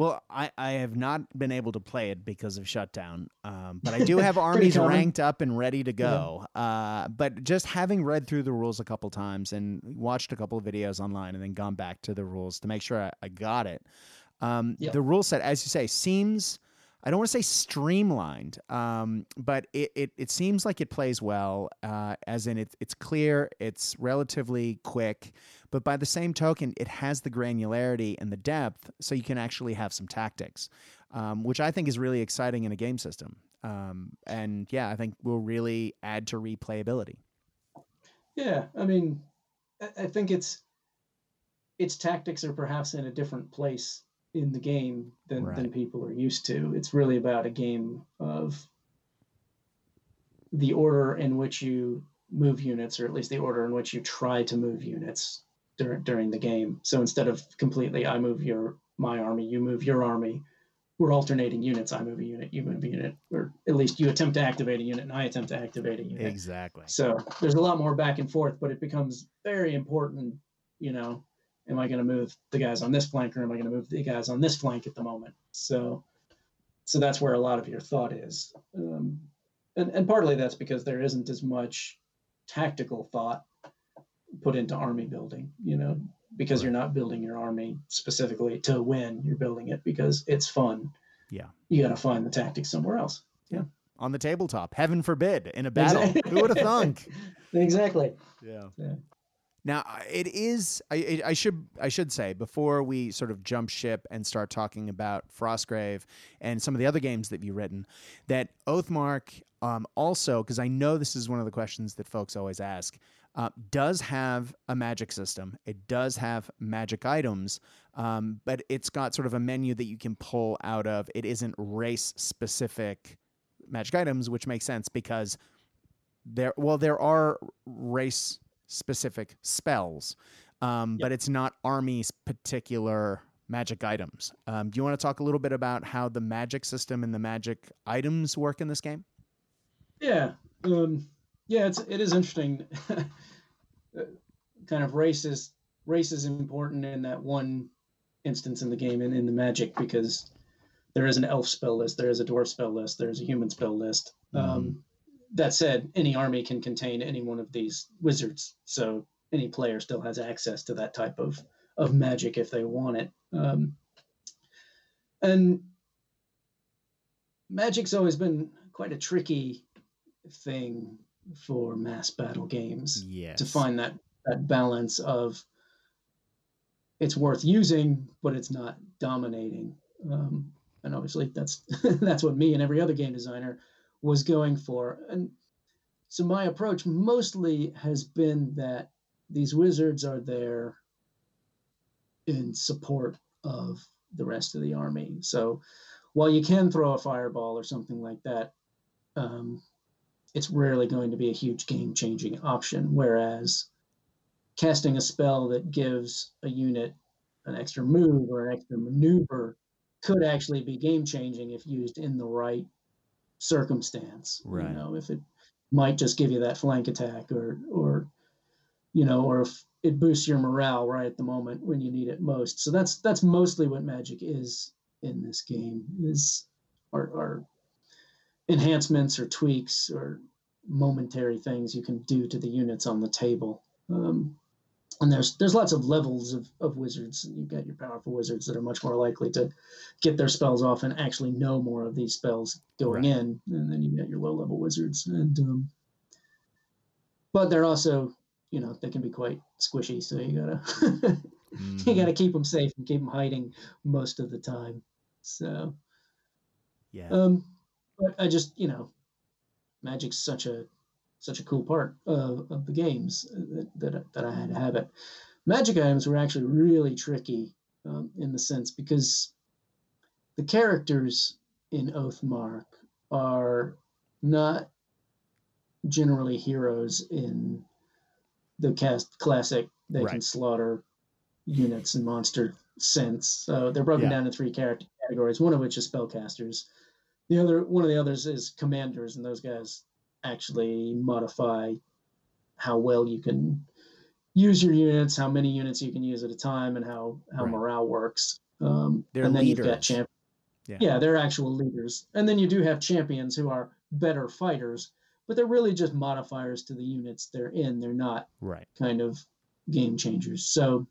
Well, I, I have not been able to play it because of shutdown, um, but I do have armies ranked up and ready to go. Uh, but just having read through the rules a couple times and watched a couple of videos online and then gone back to the rules to make sure I, I got it, um, Yeah. the rule set, as you say, seems. I don't want to say streamlined, um, but it, it, it seems like it plays well, uh, as in it, it's clear, it's relatively quick, but by the same token, it has the granularity and the depth, so you can actually have some tactics, um, which I think is really exciting in a game system. Um, and yeah, I think will really add to replayability. Yeah, I mean, I, think it's its tactics are perhaps in a different place in the game than than people are used to. It's really about a game of the order in which you move units, or at least the order in which you try to move units during during the game. So instead of completely, I move your my army, you move your army. We're alternating units. I move a unit, you move a unit, or at least you attempt to activate a unit, and I attempt to activate a unit. Exactly. So there's a lot more back and forth, but it becomes very important. You know, am I going to move the guys on this flank, or am I going to move the guys on this flank at the moment? So, so that's where a lot of your thought is, um, and and partly that's because there isn't as much tactical thought put into army building. You know, because you're not building your army specifically to win. You're building it because it's fun. Yeah. You got to find the tactics somewhere else. Yeah. On the tabletop, heaven forbid, in a battle. Exactly. Who would have thunk? Exactly. Yeah. Yeah. Now it is. I, I should I should say before we sort of jump ship and start talking about Frostgrave and some of the other games that you've written, that Oathmark um, also because I know this is one of the questions that folks always ask. Uh, does have a magic system. It does have magic items, um, but it's got sort of a menu that you can pull out of. It isn't race specific magic items, which makes sense because there well there are race specific spells um, but it's not army's particular magic items um, do you want to talk a little bit about how the magic system and the magic items work in this game Yeah, um, yeah, it's it is interesting. Uh, kind of race is race is important in that one instance in the game and in the magic because there is an elf spell list, there is a dwarf spell list, there's a human spell list. Um, that said, any army can contain any one of these wizards, so any player still has access to that type of of magic if they want it. Um, and magic's always been quite a tricky thing for mass battle games yes. to find that that balance of it's worth using but it's not dominating. Um, and obviously that's that's what me and every other game designer was going for and so my approach mostly has been that these wizards are there in support of the rest of the army so while you can throw a fireball or something like that um, it's rarely going to be a huge game changing option. Whereas casting a spell that gives a unit an extra move or an extra maneuver could actually be game changing if used in the right circumstance. Right. You know, if it might just give you that flank attack or or you know, or if it boosts your morale right at the moment when you need it most. So that's that's mostly what magic is in this game is are, are enhancements or tweaks or momentary things you can do to the units on the table. Um, and there's there's lots of levels of, of wizards. You've got your powerful wizards that are much more likely to get their spells off and actually know more of these spells going right. in, and then you've got your low level wizards. And um, but they're also, you know, they can be quite squishy, so you gotta mm. you gotta keep them safe and keep them hiding most of the time. So yeah. Um, but I just you know, magic's such a such a cool part of, of the games that, that, that I had to have it. Magic items were actually really tricky um, in the sense because the characters in Oathmark are not generally heroes in the cast classic they right. can slaughter units and monster sense. So they're broken yeah. down into three character categories, one of which is spellcasters. The other one of the others is commanders, and those guys actually modify how well you can use your units, how many units you can use at a time, and how how right. morale works. Um, they're and then leaders. you've got champions. Yeah. yeah, they're actual leaders. And then you do have champions who are better fighters, but they're really just modifiers to the units they're in. They're not right kind of game changers. So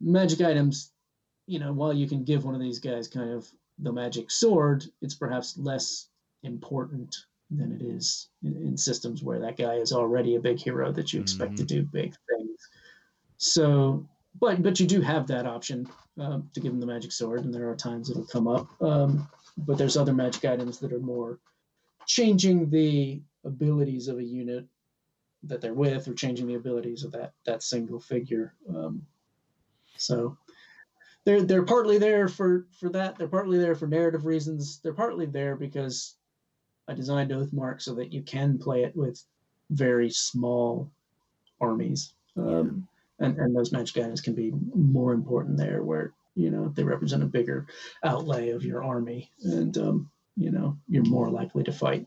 magic items, you know, while you can give one of these guys kind of the magic sword, it's perhaps less important than it is in, in, systems where that guy is already a big hero that you expect mm-hmm. to do big things. So, but but you do have that option um, to give him the magic sword, and there are times it'll come up. Um, but there's other magic items that are more changing the abilities of a unit that they're with, or changing the abilities of that that single figure. Um, so they're they're partly there for for that. They're partly there for narrative reasons. They're partly there because I designed Oathmark so that you can play it with very small armies. Um, and, and those magic items can be more important there where, you know, they represent a bigger outlay of your army. And, um, you know, you're more likely to fight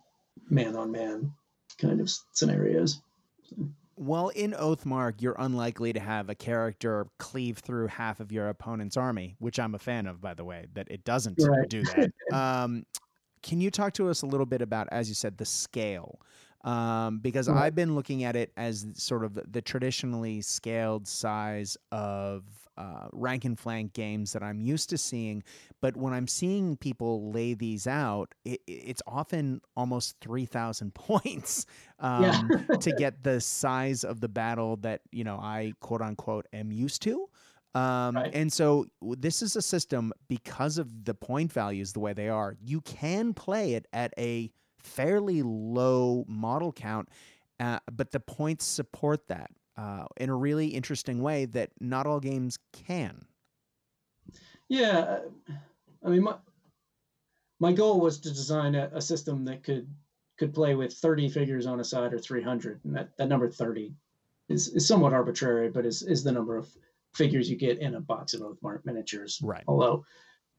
man on man kind of scenarios. So. Well, in Oathmark, you're unlikely to have a character cleave through half of your opponent's army, which I'm a fan of, by the way, that it doesn't right. do that. um, can you talk to us a little bit about, as you said, the scale? Um, because right. I've been looking at it as sort of the traditionally scaled size of uh, rank and flank games that I'm used to seeing. But when I'm seeing people lay these out, it, it's often almost 3,000 points um, yeah. to get the size of the battle that, you know, I quote unquote am used to. Um, right. And so this is a system because of the point values the way they are. You can play it at a fairly low model count, uh, but the points support that uh, in a really interesting way that not all games can. Yeah, I mean, my my goal was to design a, a system that could could play with 30 figures on a side or 300, and that, that number 30 is, is somewhat arbitrary, but is is the number of figures you get in a box of Oathmark miniatures. Right. Although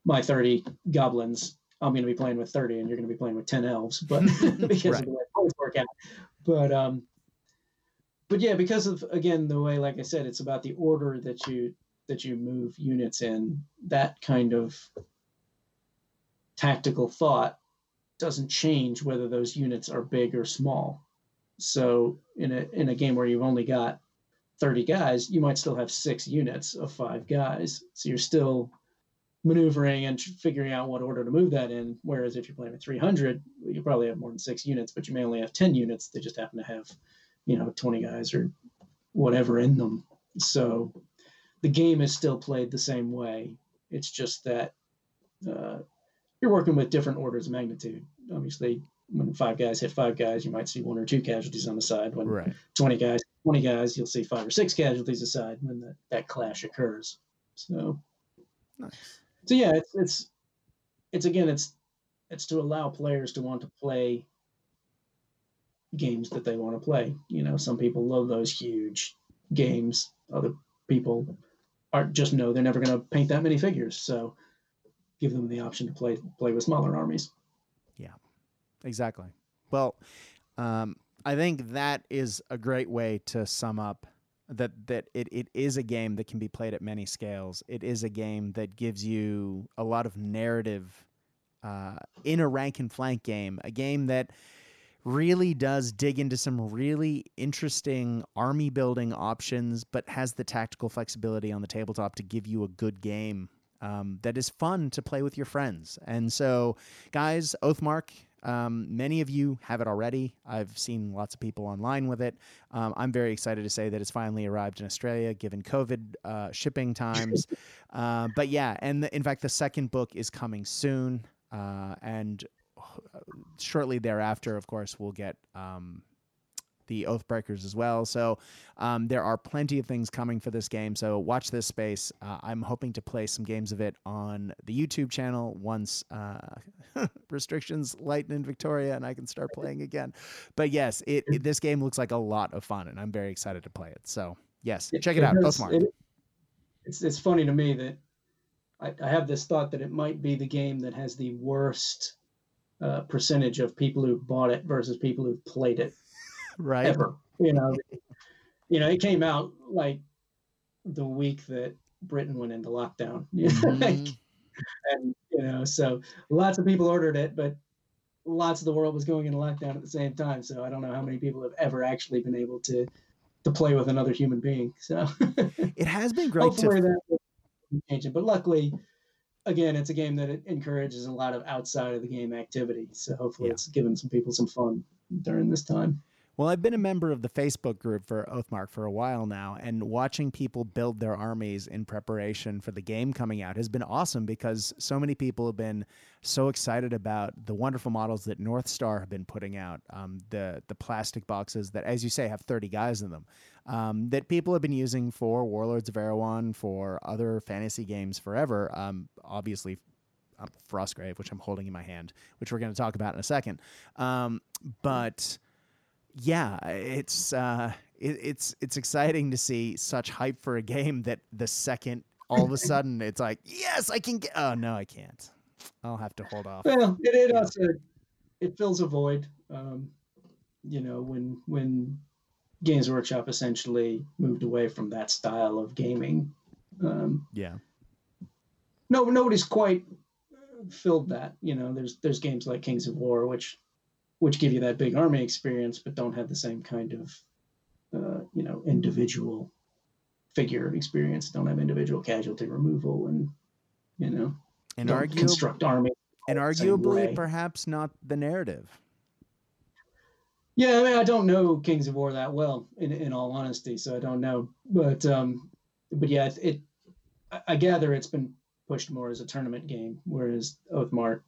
my 30 goblins, I'm going to be playing with 30 and you're going to be playing with 10 elves, but because right. of the way points work out. But, um, but yeah, because of, again, the way, like I said, it's about the order that you, that you move units in that kind of tactical thought doesn't change whether those units are big or small. So in a, in a game where you've only got 30 guys, you might still have six units of five guys. So you're still maneuvering and figuring out what order to move that in. Whereas if you're playing with 300, you probably have more than six units, but you may only have 10 units. They just happen to have, you know, 20 guys or whatever in them. So the game is still played the same way. It's just that uh, you're working with different orders of magnitude. Obviously, when five guys hit five guys, you might see one or two casualties on the side. When right. 20 guys 20 guys, you'll see five or six casualties aside when the, that clash occurs. So, nice. so yeah, it's, it's, it's again, it's, it's to allow players to want to play games that they want to play. You know, some people love those huge games. Other people are just know they're never going to paint that many figures. So give them the option to play, play with smaller armies. Yeah, exactly. Well, um, I think that is a great way to sum up that that it, it is a game that can be played at many scales. It is a game that gives you a lot of narrative uh, in a rank and flank game, a game that really does dig into some really interesting army building options, but has the tactical flexibility on the tabletop to give you a good game um, that is fun to play with your friends. And so, guys, Oathmark. Um, many of you have it already. I've seen lots of people online with it. Um, I'm very excited to say that it's finally arrived in Australia, given COVID uh, shipping times. uh, but yeah, and the, in fact, the second book is coming soon. Uh, and shortly thereafter, of course, we'll get um, the Oathbreakers as well. So um, there are plenty of things coming for this game. So watch this space. Uh, I'm hoping to play some games of it on the YouTube channel once uh, restrictions lighten in Victoria and I can start playing again. But yes, it, it, this game looks like a lot of fun, and I'm very excited to play it. So yes, check it, it out. Oathmark. it's it's funny to me that I, I have this thought that it might be the game that has the worst uh, percentage of people who bought it versus people who've played it. Right. Ever. You know, you know, it came out like the week that Britain went into lockdown. Mm-hmm. and you know, so lots of people ordered it, but lots of the world was going into lockdown at the same time. So I don't know how many people have ever actually been able to to play with another human being. So it has been great Hopefully to that. But luckily, again, it's a game that encourages a lot of outside of the game activity. So hopefully, yeah. it's given some people some fun during this time. Well, I've been a member of the Facebook group for Oathmark for a while now, and watching people build their armies in preparation for the game coming out has been awesome because so many people have been so excited about the wonderful models that North Star have been putting out. Um, the the plastic boxes that, as you say, have thirty guys in them. Um, that people have been using for Warlords of Erewhon, for other fantasy games forever. Um, obviously, um, Frostgrave, which I'm holding in my hand, which we're going to talk about in a second. Um, but yeah, it's uh, it, it's it's exciting to see such hype for a game that the second all of a sudden it's like yes, I can get. Oh no, I can't. I'll have to hold off. Well, it, it also it fills a void. Um, you know, when when Games Workshop essentially moved away from that style of gaming. Um, yeah. No, nobody's quite filled that. You know, there's there's games like Kings of War, which which give you that big army experience, but don't have the same kind of uh, you know individual figure experience. Don't have individual casualty removal, and you know, and arguably construct army. And arguably, perhaps not the narrative. Yeah, I mean, I don't know Kings of War that well, in, in all honesty, so I don't know. But um, but yeah, it, it I gather it's been pushed more as a tournament game, whereas Oathmark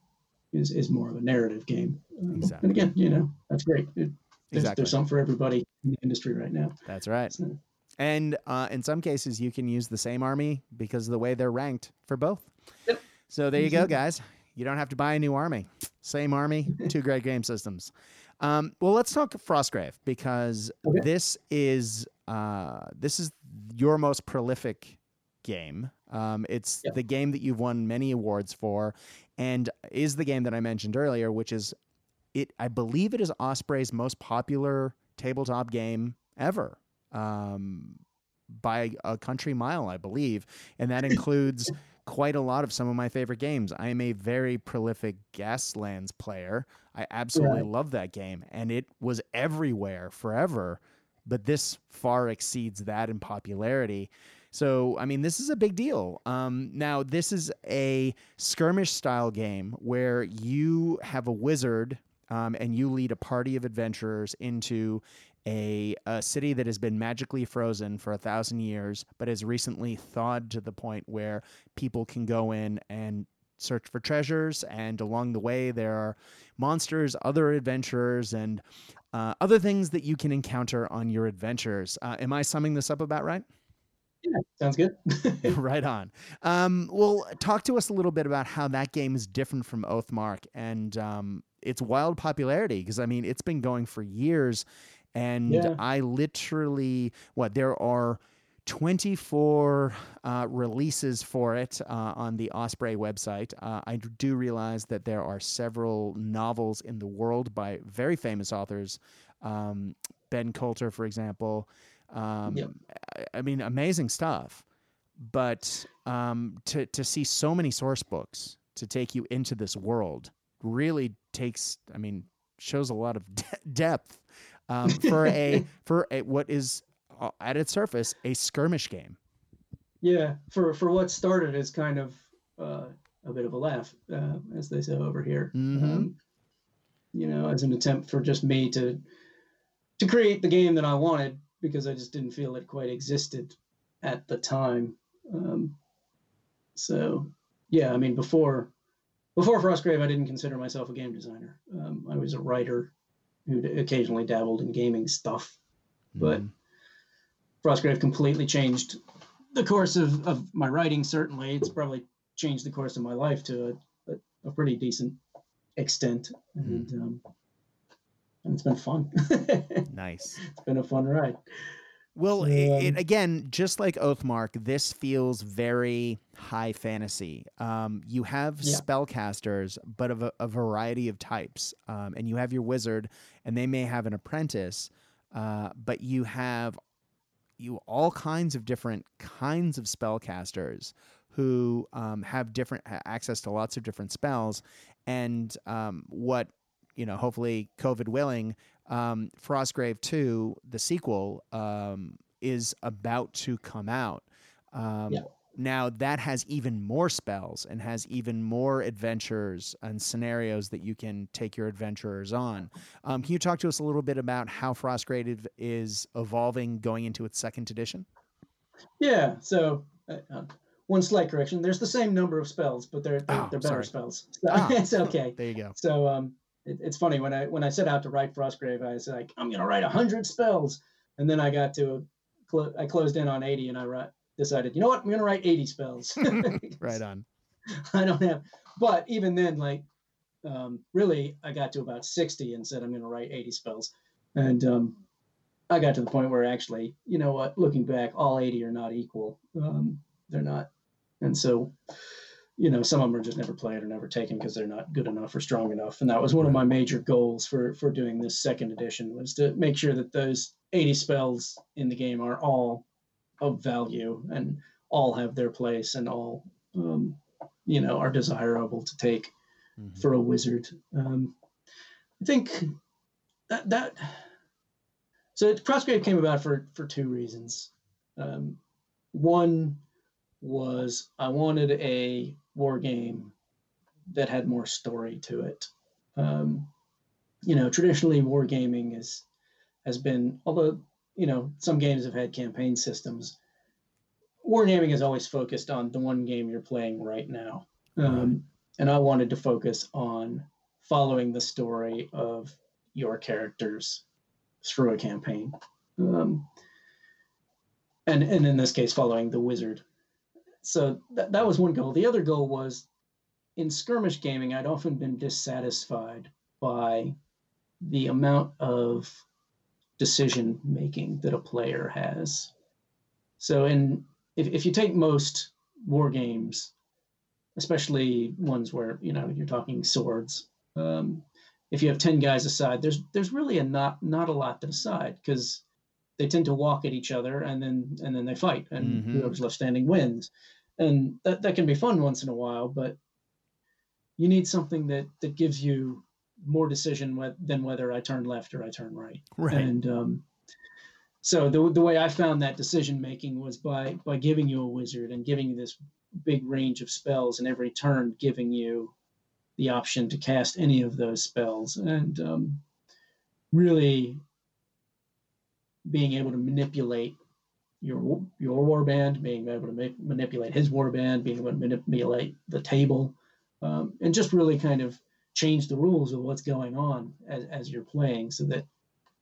is is more of a narrative game. Um, exactly. And again, you know, that's great. It, there's, exactly. there's something for everybody in the industry right now. That's right. So, and uh, in some cases, you can use the same army because of the way they're ranked for both. Yep. So there you go, guys. You don't have to buy a new army. Same army, two great game systems. Um, well, let's talk Frostgrave because okay. this is uh, this is your most prolific game. Um, it's yep. the game that you've won many awards for, and is the game that I mentioned earlier, which is it. I believe it is Osprey's most popular tabletop game ever. Um, by a country mile, I believe, and that includes quite a lot of some of my favorite games. I am a very prolific Gaslands player. I absolutely yeah. love that game, and it was everywhere forever. But this far exceeds that in popularity. So, I mean, this is a big deal. Um, now, this is a skirmish style game where you have a wizard um, and you lead a party of adventurers into a, a city that has been magically frozen for a thousand years, but has recently thawed to the point where people can go in and search for treasures. And along the way, there are monsters, other adventurers, and uh, other things that you can encounter on your adventures. Uh, am I summing this up about right? Yeah, sounds good. right on. Um, well, talk to us a little bit about how that game is different from Oathmark and um, its wild popularity. Because I mean, it's been going for years, and yeah. I literally what there are 24 uh, releases for it uh, on the Osprey website. Uh, I do realize that there are several novels in the world by very famous authors. Um, ben Counter, for example. Um, yep. I, I, mean, amazing stuff. But um, to to see so many source books to take you into this world really takes. I mean, shows a lot of de- depth um, for a for a, what is uh, at its surface a skirmish game. Yeah, for for what started as kind of uh, a bit of a laugh, uh, as they say over here. Mhm. Um, you know, as an attempt for just me to to create the game that I wanted because I just didn't feel it quite existed at the time. Um, so yeah, I mean before before Frostgrave, I didn't consider myself a game designer. Um, I was a writer who occasionally dabbled in gaming stuff, but Mhm. Frostgrave completely changed the course of, of my writing. Certainly, it's probably changed the course of my life to a, a, a pretty decent extent, and um, and it's been fun. nice. It's been a fun ride. Well, So, it, um, again, just like Oathmark, this feels very high fantasy. Um, you have Yeah. spellcasters, but of a, a variety of types, um, and you have your wizard, and they may have an apprentice, uh, but you have you all kinds of different kinds of spellcasters who um, have different access to lots of different spells, and um, what you know, hopefully, COVID willing, um, Frostgrave 2, the sequel, um, is about to come out. Um, Yeah. Now, that has even more spells and has even more adventures and scenarios that you can take your adventurers on. Um, can you talk to us a little bit about how Frostgrave is evolving going into its second edition? Yeah. So uh, uh, one slight correction: there's the same number of spells, but they're they're, Oh, they're better sorry. spells. So Ah. it's okay. There you go. So um, it, it's funny when I when I set out to write Frostgrave, I was like, I'm gonna write hundred spells, and then I got to clo- I closed in on eighty, and I decided, you know what, I'm gonna write eighty spells. Right on. I don't have, but even then, like, um, really, I got to about sixty and said I'm gonna write eighty spells, and um, I got to the point where actually, you know what, looking back, all eighty are not equal. Um, they're not, and so you know, some of them are just never played or never taken because they're not good enough or strong enough. And that was one of my major goals for for doing this second edition was to make sure that those 80 spells in the game are all of value and all have their place and all um, you know are desirable to take Mhm. for a wizard. Um, I think that that so Frostgrave came about for for two reasons. Um, one was I wanted a war game that had more story to it. Um, you know, traditionally wargaming is has been although you know some games have had campaign systems. Wargaming is always focused on the one game you're playing right now, um, and I wanted to focus on following the story of your characters through a campaign, um, and and in this case, following the wizard so that, that was one goal. The other goal was in skirmish gaming, I'd often been dissatisfied by the amount of decision making that a player has. So in if, if you take most war games, especially ones where you know you're talking swords, um, if you have ten guys aside, there's there's really a not not a lot to decide because they tend to walk at each other and then and then they fight and Mhm. whoever's left standing wins and that, that can be fun once in a while but you need something that that gives you more decision than whether i turn left or i turn right Right. and um, so the, the way i found that decision making was by by giving you a wizard and giving you this big range of spells and every turn giving you the option to cast any of those spells and um, really being able to manipulate your your warband, being able to ma- manipulate his warband, being able to manipulate the table, um, and just really kind of change the rules of what's going on as, as you're playing, so that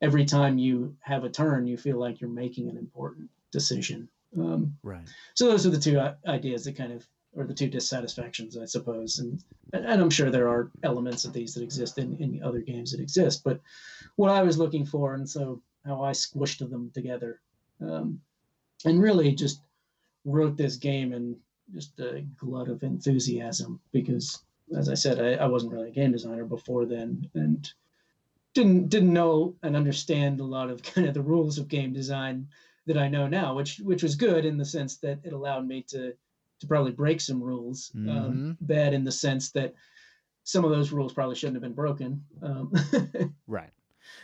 every time you have a turn, you feel like you're making an important decision. Um, Right. so those are the two ideas that kind of, or the two dissatisfactions, I suppose, and and I'm sure there are elements of these that exist in, in other games that exist, but what I was looking for, and so how I squished them together, um, and really just wrote this game in just a glut of enthusiasm because, as I said, I, I wasn't really a game designer before then, and didn't didn't know and understand a lot of kind of the rules of game design that I know now, which which was good in the sense that it allowed me to to probably break some rules. Mhm. Um, bad in the sense that some of those rules probably shouldn't have been broken. Um, right.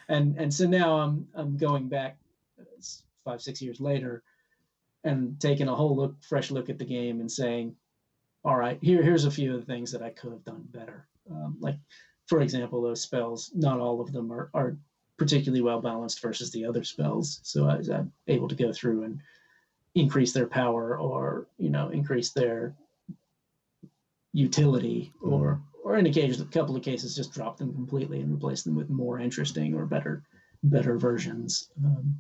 And and so now I'm I'm going back five six years later, and taking a whole look fresh look at the game and saying, all right, here here's a few of the things that I could have done better. Um, like for example, those spells, not all of them are are particularly well balanced versus the other spells. So I was able to go through and increase their power or you know increase their utility or or in a case a couple of cases just drop them completely and replace them with more interesting or better better versions um,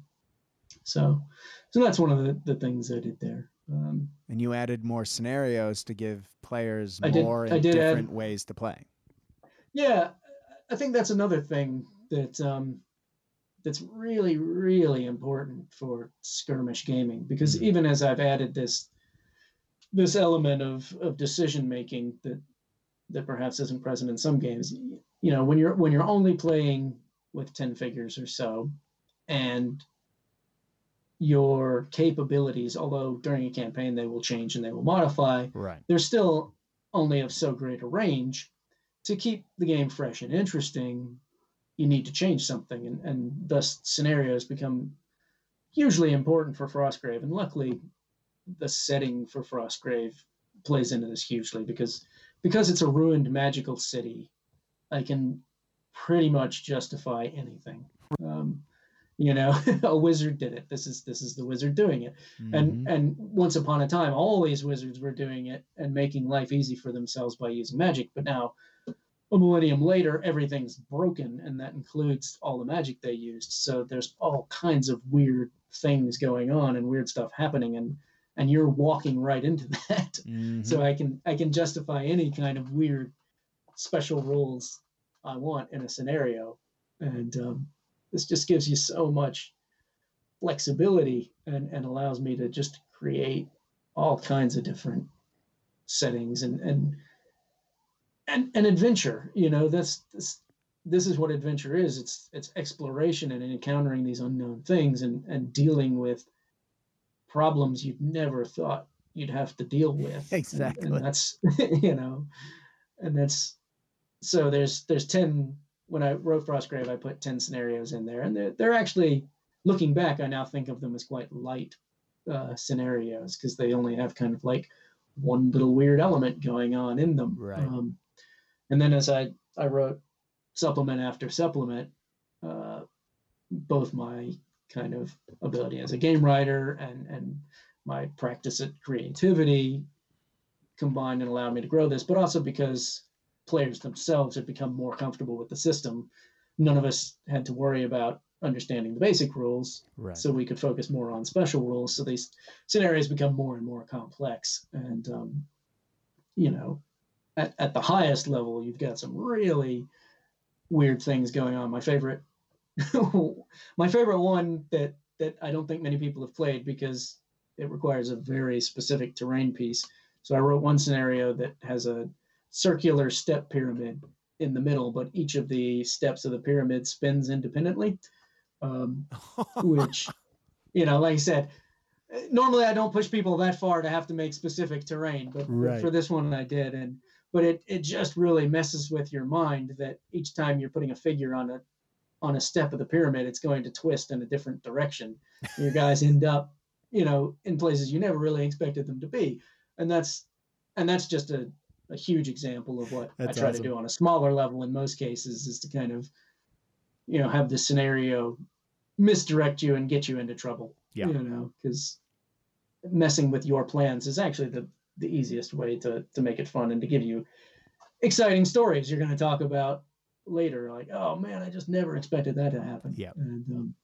so so that's one of the, the things i did there um, and you added more scenarios to give players more did, and different add, ways to play yeah i think that's another thing that um, that's really really important for skirmish gaming because mm-hmm. even as i've added this this element of of decision making that that perhaps isn't present in some games. You know when you're when you're only playing with 10 figures or so and your capabilities although during a campaign they will change and they will modify right. they're still only of so great a range. To keep the game fresh and interesting you need to change something and, and thus scenarios become hugely important for frostgrave. And luckily the setting for Frostgrave plays into this hugely because because it's a ruined magical city. I can pretty much justify anything. Um, you know, a wizard did it. This is this is the wizard doing it. Mm-hmm. And and once upon a time, all these wizards were doing it and making life easy for themselves by using magic. But now, a millennium later, everything's broken, and that includes all the magic they used. So there's all kinds of weird things going on and weird stuff happening. And and you're walking right into that. Mm-hmm. So I can I can justify any kind of weird special rules I want in a scenario, and um, this just gives you so much flexibility and, and allows me to just create all kinds of different settings and and and, and adventure. You know, that's this this is what adventure is. It's it's exploration and encountering these unknown things and and dealing with problems you'd never thought you'd have to deal with. Exactly. And, and that's you know, and that's so there's there's ten when I wrote Frostgrave, I put ten scenarios in there, and they're they're actually looking back, I now think of them as quite light uh, scenarios because they only have kind of like one little weird element going on in them. Right. Um, and then as I I wrote supplement after supplement, uh, both my kind of ability as a game writer and and my practice at creativity combined and allowed me to grow this, but also because players themselves have become more comfortable with the system. None of us had to worry about understanding the basic rules, right. so we could focus more on special rules. So these scenarios become more and more complex, and um, you know, at, at the highest level, you've got some really weird things going on. My favorite my favorite one that that I don't think many people have played because it requires a very specific terrain piece. So I wrote one scenario that has a circular step pyramid in the middle, but each of the steps of the pyramid spins independently, um, which, you know, like I said, normally I don't push people that far to have to make specific terrain, but right. for this one I did, and but it it just really messes with your mind that each time you're putting a figure on a on a step of the pyramid, it's going to twist in a different direction. Your guys end up, you know, in places you never really expected them to be, and that's and that's just a, a huge example of what that's I try awesome. to do on a smaller level. In most cases, is to kind of, you know, have the scenario misdirect you and get you into trouble. Yeah. You know, because messing with your plans is actually the the easiest way to to make it fun and to give you exciting stories you're going to talk about later, like, oh man, I just never expected that to happen. Yeah. And um,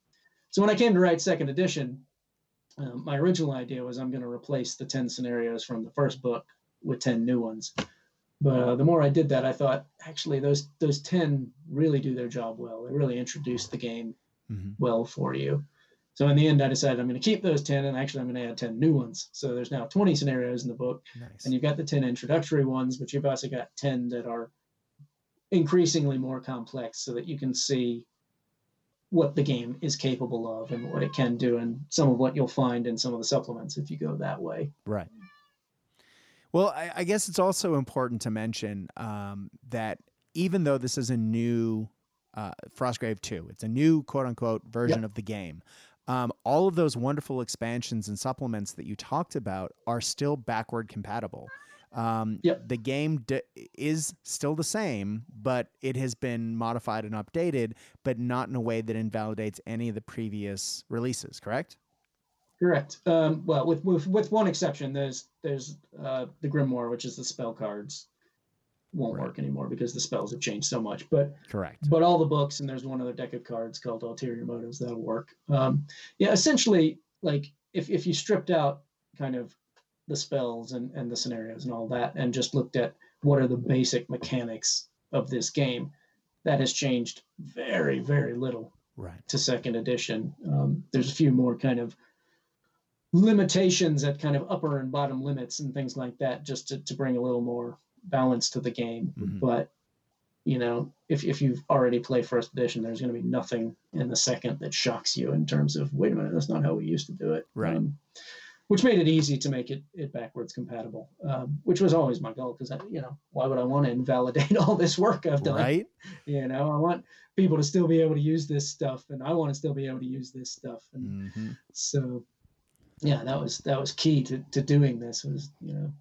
so when I came to write second edition, um, my original idea was I'm going to replace the 10 scenarios from the first book with 10 new ones. But uh, the more I did that, I thought actually those those 10 really do their job well. They really introduce the game mm-hmm. well for you. So in the end, I decided I'm going to keep those 10 and actually I'm going to add 10 new ones. So there's now 20 scenarios in the book. Nice. And you've got the 10 introductory ones, but you've also got 10 that are increasingly more complex so that you can see what the game is capable of and what it can do and some of what you'll find in some of the supplements if you go that way right well i, I guess it's also important to mention um, that even though this is a new uh, Frostgrave 2, it's a new quote unquote version yep. of the game. Um, all of those wonderful expansions and supplements that you talked about are still backward compatible. Um, yep. The game d- is still the same, but it has been modified and updated, but not in a way that invalidates any of the previous releases. Correct? Correct. Um, well, with, with with one exception, there's there's uh, the Grimoire, which is the spell cards, won't right. work anymore because the spells have changed so much. But correct. But all the books, and there's one other deck of cards called Ulterior Motives that'll work. Um, yeah, essentially, like if if you stripped out kind of the spells and, and the scenarios and all that and just looked at what are the basic mechanics of this game that has changed very very little right. to second edition. Um, there's a few more kind of limitations at kind of upper and bottom limits and things like that just to, to bring a little more balance to the game. Mm-hmm. but you know if, if you've already played first edition there's going to be nothing in the second that shocks you in terms of wait a minute that's not how we used to do it. Right. Um, which made it easy to make it, it backwards compatible, um, which was always my goal. Because you know, why would I want to invalidate all this work I've done? Right. You know, I want people to still be able to use this stuff, and I want to still be able to use this stuff. And mm-hmm. so, yeah, that was that was key to, to doing this. Was you know,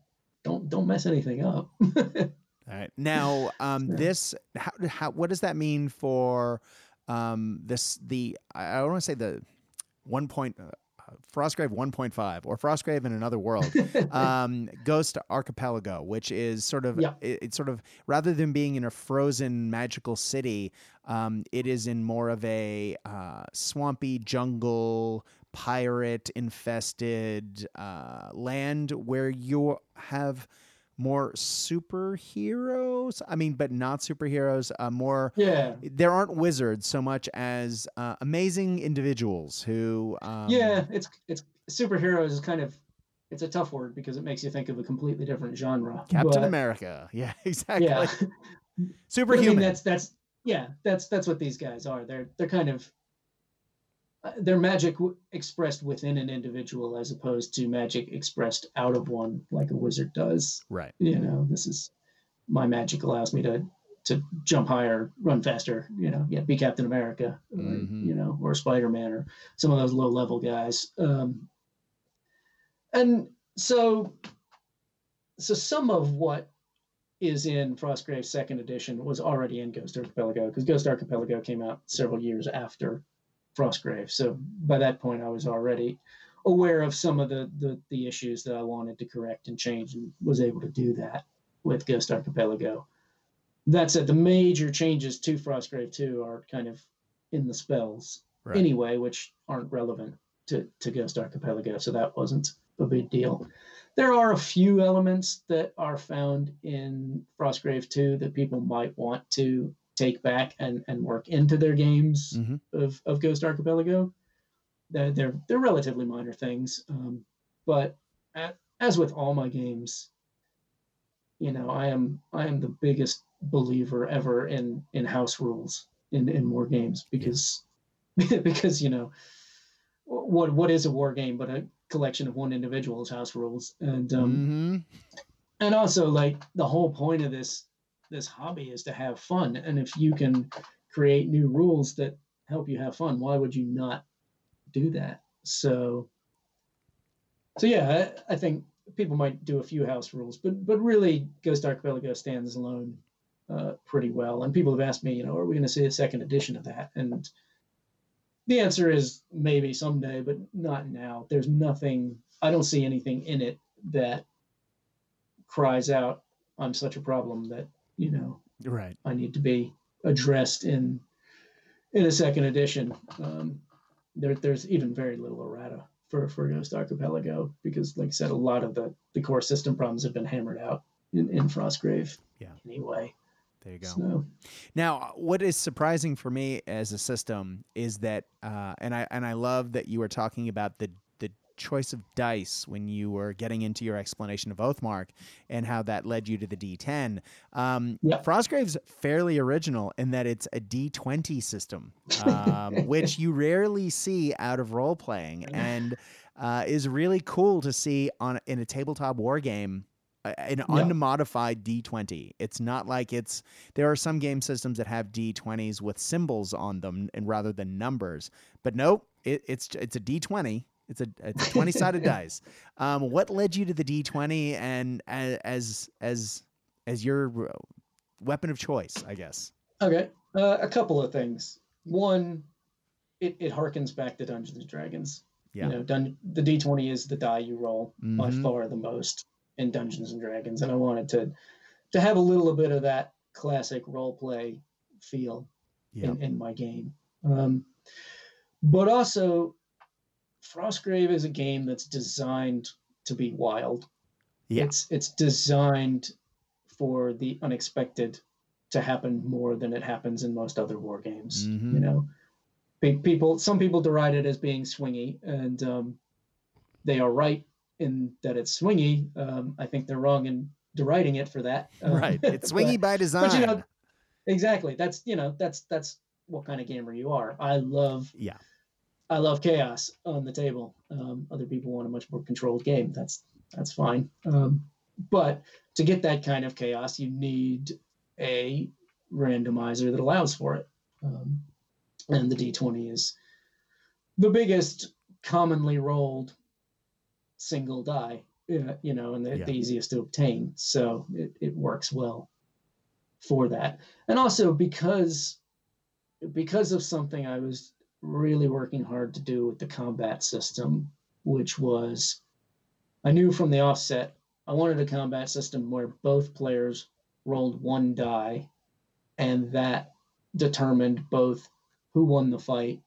don't don't mess anything up. all right. Now, um, this how, how what does that mean for um, this the I want to say the one point. Uh, Frostgrave 1.5 or Frostgrave in another world um, Ghost Archipelago, which is sort of yeah. it, it's sort of rather than being in a frozen magical city, um, it is in more of a uh, swampy jungle pirate infested uh, land where you have more superheroes. I mean, but not superheroes. Uh, more. Yeah. There aren't wizards so much as uh, amazing individuals who. Um, yeah, it's it's superheroes is kind of it's a tough word because it makes you think of a completely different genre. Captain but, America. Yeah, exactly. Yeah. Superhuman. I mean, that's that's yeah, that's that's what these guys are. They're they're kind of their magic w- expressed within an individual as opposed to magic expressed out of one like a wizard does. Right. You know this is my magic allows me to to jump higher run faster you know yeah be captain america mm-hmm. you know or spider-man or some of those low level guys. Um, and so so some of what is in Frostgrave's second edition was already in Ghost Archipelago because Ghost Archipelago came out several years after Frostgrave. So by that point, I was already aware of some of the, the, the issues that I wanted to correct and change, and was able to do that with Ghost Archipelago. That said, the major changes to Frostgrave 2 are kind of in the spells right. anyway, which aren't relevant to, to Ghost Archipelago, so that wasn't a big deal. There are a few elements that are found in Frostgrave 2 that people might want to take back and, and work into their games mm-hmm. of, of Ghost Archipelago. They're, they're, they're relatively minor things. Um, but at, as with all my games, you know, I am I am the biggest believer ever in in house rules in in war games because because you know what what is a war game but a collection of one individual's house rules and um mm-hmm. and also like the whole point of this this hobby is to have fun. And if you can create new rules that help you have fun, why would you not do that? So, so yeah, I, I think people might do a few house rules, but but really, Ghost Archipelago stands alone uh, pretty well. And people have asked me, you know, are we going to see a second edition of that? And the answer is maybe someday, but not now. There's nothing. I don't see anything in it that cries out, "I'm such a problem that you know, right. I need to be addressed in in a second edition. Um, there, there's even very little errata for for Ghost Archipelago because, like I said, a lot of the the core system problems have been hammered out in, in Frostgrave. Yeah. Anyway. There you go. So. Now, what is surprising for me as a system is that, uh, and I and I love that you were talking about the choice of dice when you were getting into your explanation of Oathmark and how that led you to the D10. Um, yep. Frostgrave's fairly original in that it's a D20 system, um, which you rarely see out of role playing and uh, is really cool to see on in a tabletop war game. an unmodified D20. It's not like it's there are some game systems that have D20s with symbols on them and rather than numbers. But nope, it, it's it's a D20. It's a it's a 20 sided dice. Um, what led you to the D20 and as as as your weapon of choice, I guess? Okay, uh, a couple of things. One, it, it harkens back to Dungeons and Dragons. Yeah. You know, dun- the D20 is the die you roll mm-hmm. by far the most in Dungeons and Dragons, and I wanted to to have a little bit of that classic role play feel yeah. in, in my game. Um, but also, Frostgrave is a game that's designed to be wild. Yeah. It's it's designed for the unexpected to happen more than it happens in most other war games. Mm-hmm. You know, people some people deride it as being swingy, and um, they are right in that it's swingy. Um, I think they're wrong in deriding it for that. Um, right, it's swingy but, by design. But you know, exactly. That's you know that's that's what kind of gamer you are. I love yeah. I love chaos on the table. Um, other people want a much more controlled game. That's that's fine. Um, but to get that kind of chaos, you need a randomizer that allows for it. Um, and the d20 is the biggest commonly rolled single die, you know, and the, yeah. the easiest to obtain. So it, it works well for that. And also because because of something I was really working hard to do with the combat system, which was I knew from the offset I wanted a combat system where both players rolled one die and that determined both who won the fight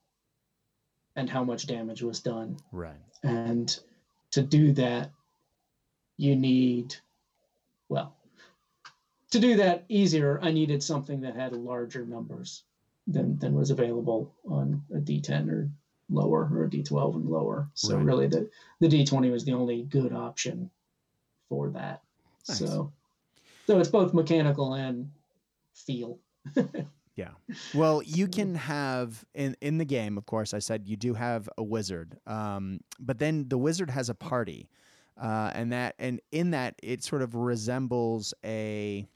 and how much damage was done. Right. And to do that, you need, well, to do that easier, I needed something that had larger numbers than, than was available on a D10 or lower or a D12 and lower. So right. really the, the D20 was the only good option for that. Nice. So so it's both mechanical and feel. Yeah. Well, you can have in in the game, of course. I said you do have a wizard, um, but then the wizard has a party, uh, and that and in that it sort of resembles a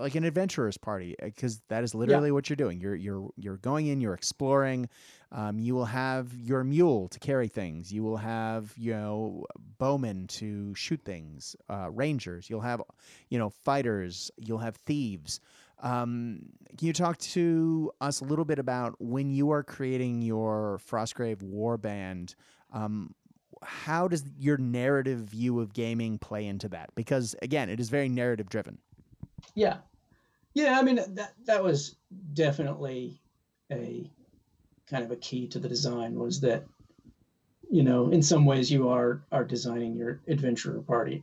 like an adventurer's party because uh, that is literally yeah. what you're doing. You're you're you're going in, you're exploring. Um, you will have your mule to carry things. You will have you know bowmen to shoot things, uh, rangers. You'll have you know fighters. You'll have thieves. Um, can you talk to us a little bit about when you are creating your Frostgrave Warband? Um, how does your narrative view of gaming play into that? Because again, it is very narrative driven. Yeah, yeah. I mean that that was definitely a kind of a key to the design was that you know in some ways you are are designing your adventurer party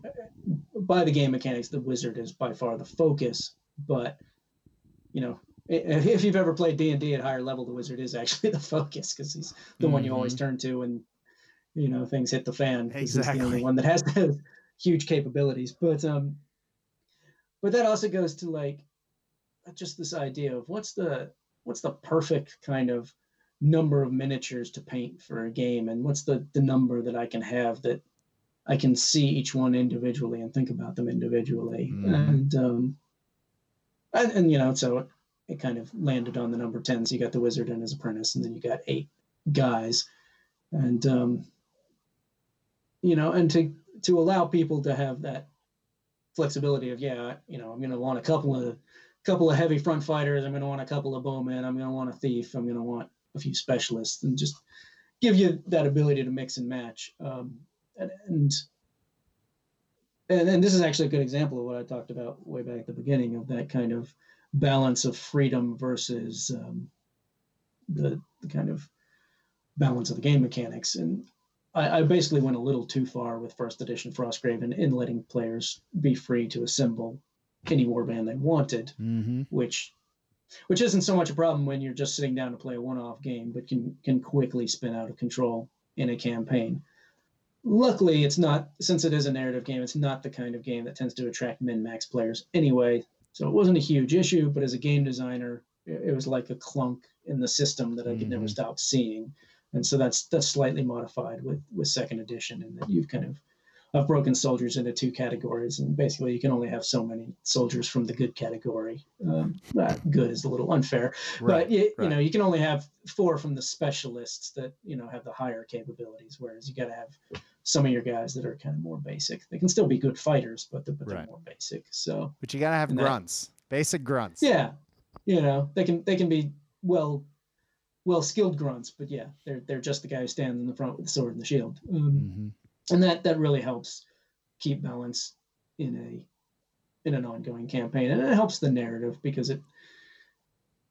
by the game mechanics the wizard is by far the focus but you know, if you've ever played D and D at higher level, the wizard is actually the focus because he's the mm-hmm. one you always mm-hmm. turn to when you know things hit the fan. Exactly, he's the only one that has the huge capabilities. But um, but that also goes to like just this idea of what's the what's the perfect kind of number of miniatures to paint for a game, and what's the the number that I can have that I can see each one individually and think about them individually, mm-hmm. and um, and, and you know, so it, it kind of landed on the number 10. So you got the wizard and his apprentice, and then you got eight guys. And, um, you know, and to, to allow people to have that flexibility of, yeah, you know, I'm going to want a couple of, couple of heavy front fighters. I'm going to want a couple of bowmen. I'm going to want a thief. I'm going to want a few specialists and just give you that ability to mix and match. Um, and, and and, and this is actually a good example of what I talked about way back at the beginning of that kind of balance of freedom versus um, the, the, kind of balance of the game mechanics. And I, I, basically went a little too far with first edition Frostgrave in, in letting players be free to assemble any warband they wanted, mm-hmm. which which isn't so much a problem when you're just sitting down to play a one-off game, but can can quickly spin out of control in a campaign luckily it's not since it is a narrative game it's not the kind of game that tends to attract min max players anyway so it wasn't a huge issue but as a game designer it, it was like a clunk in the system that i could mm-hmm. never stop seeing and so that's that's slightly modified with with second edition and that you've kind of I've broken soldiers into two categories, and basically you can only have so many soldiers from the good category. Um, good is a little unfair, right, but you, right. you know you can only have four from the specialists that you know have the higher capabilities. Whereas you got to have some of your guys that are kind of more basic. They can still be good fighters, but they're, but they're right. more basic. So, but you got to have grunts, that, basic grunts. Yeah, you know they can they can be well well skilled grunts, but yeah, they're they're just the guy who stands in the front with the sword and the shield. Um, mm-hmm and that that really helps keep balance in a in an ongoing campaign. And it helps the narrative because it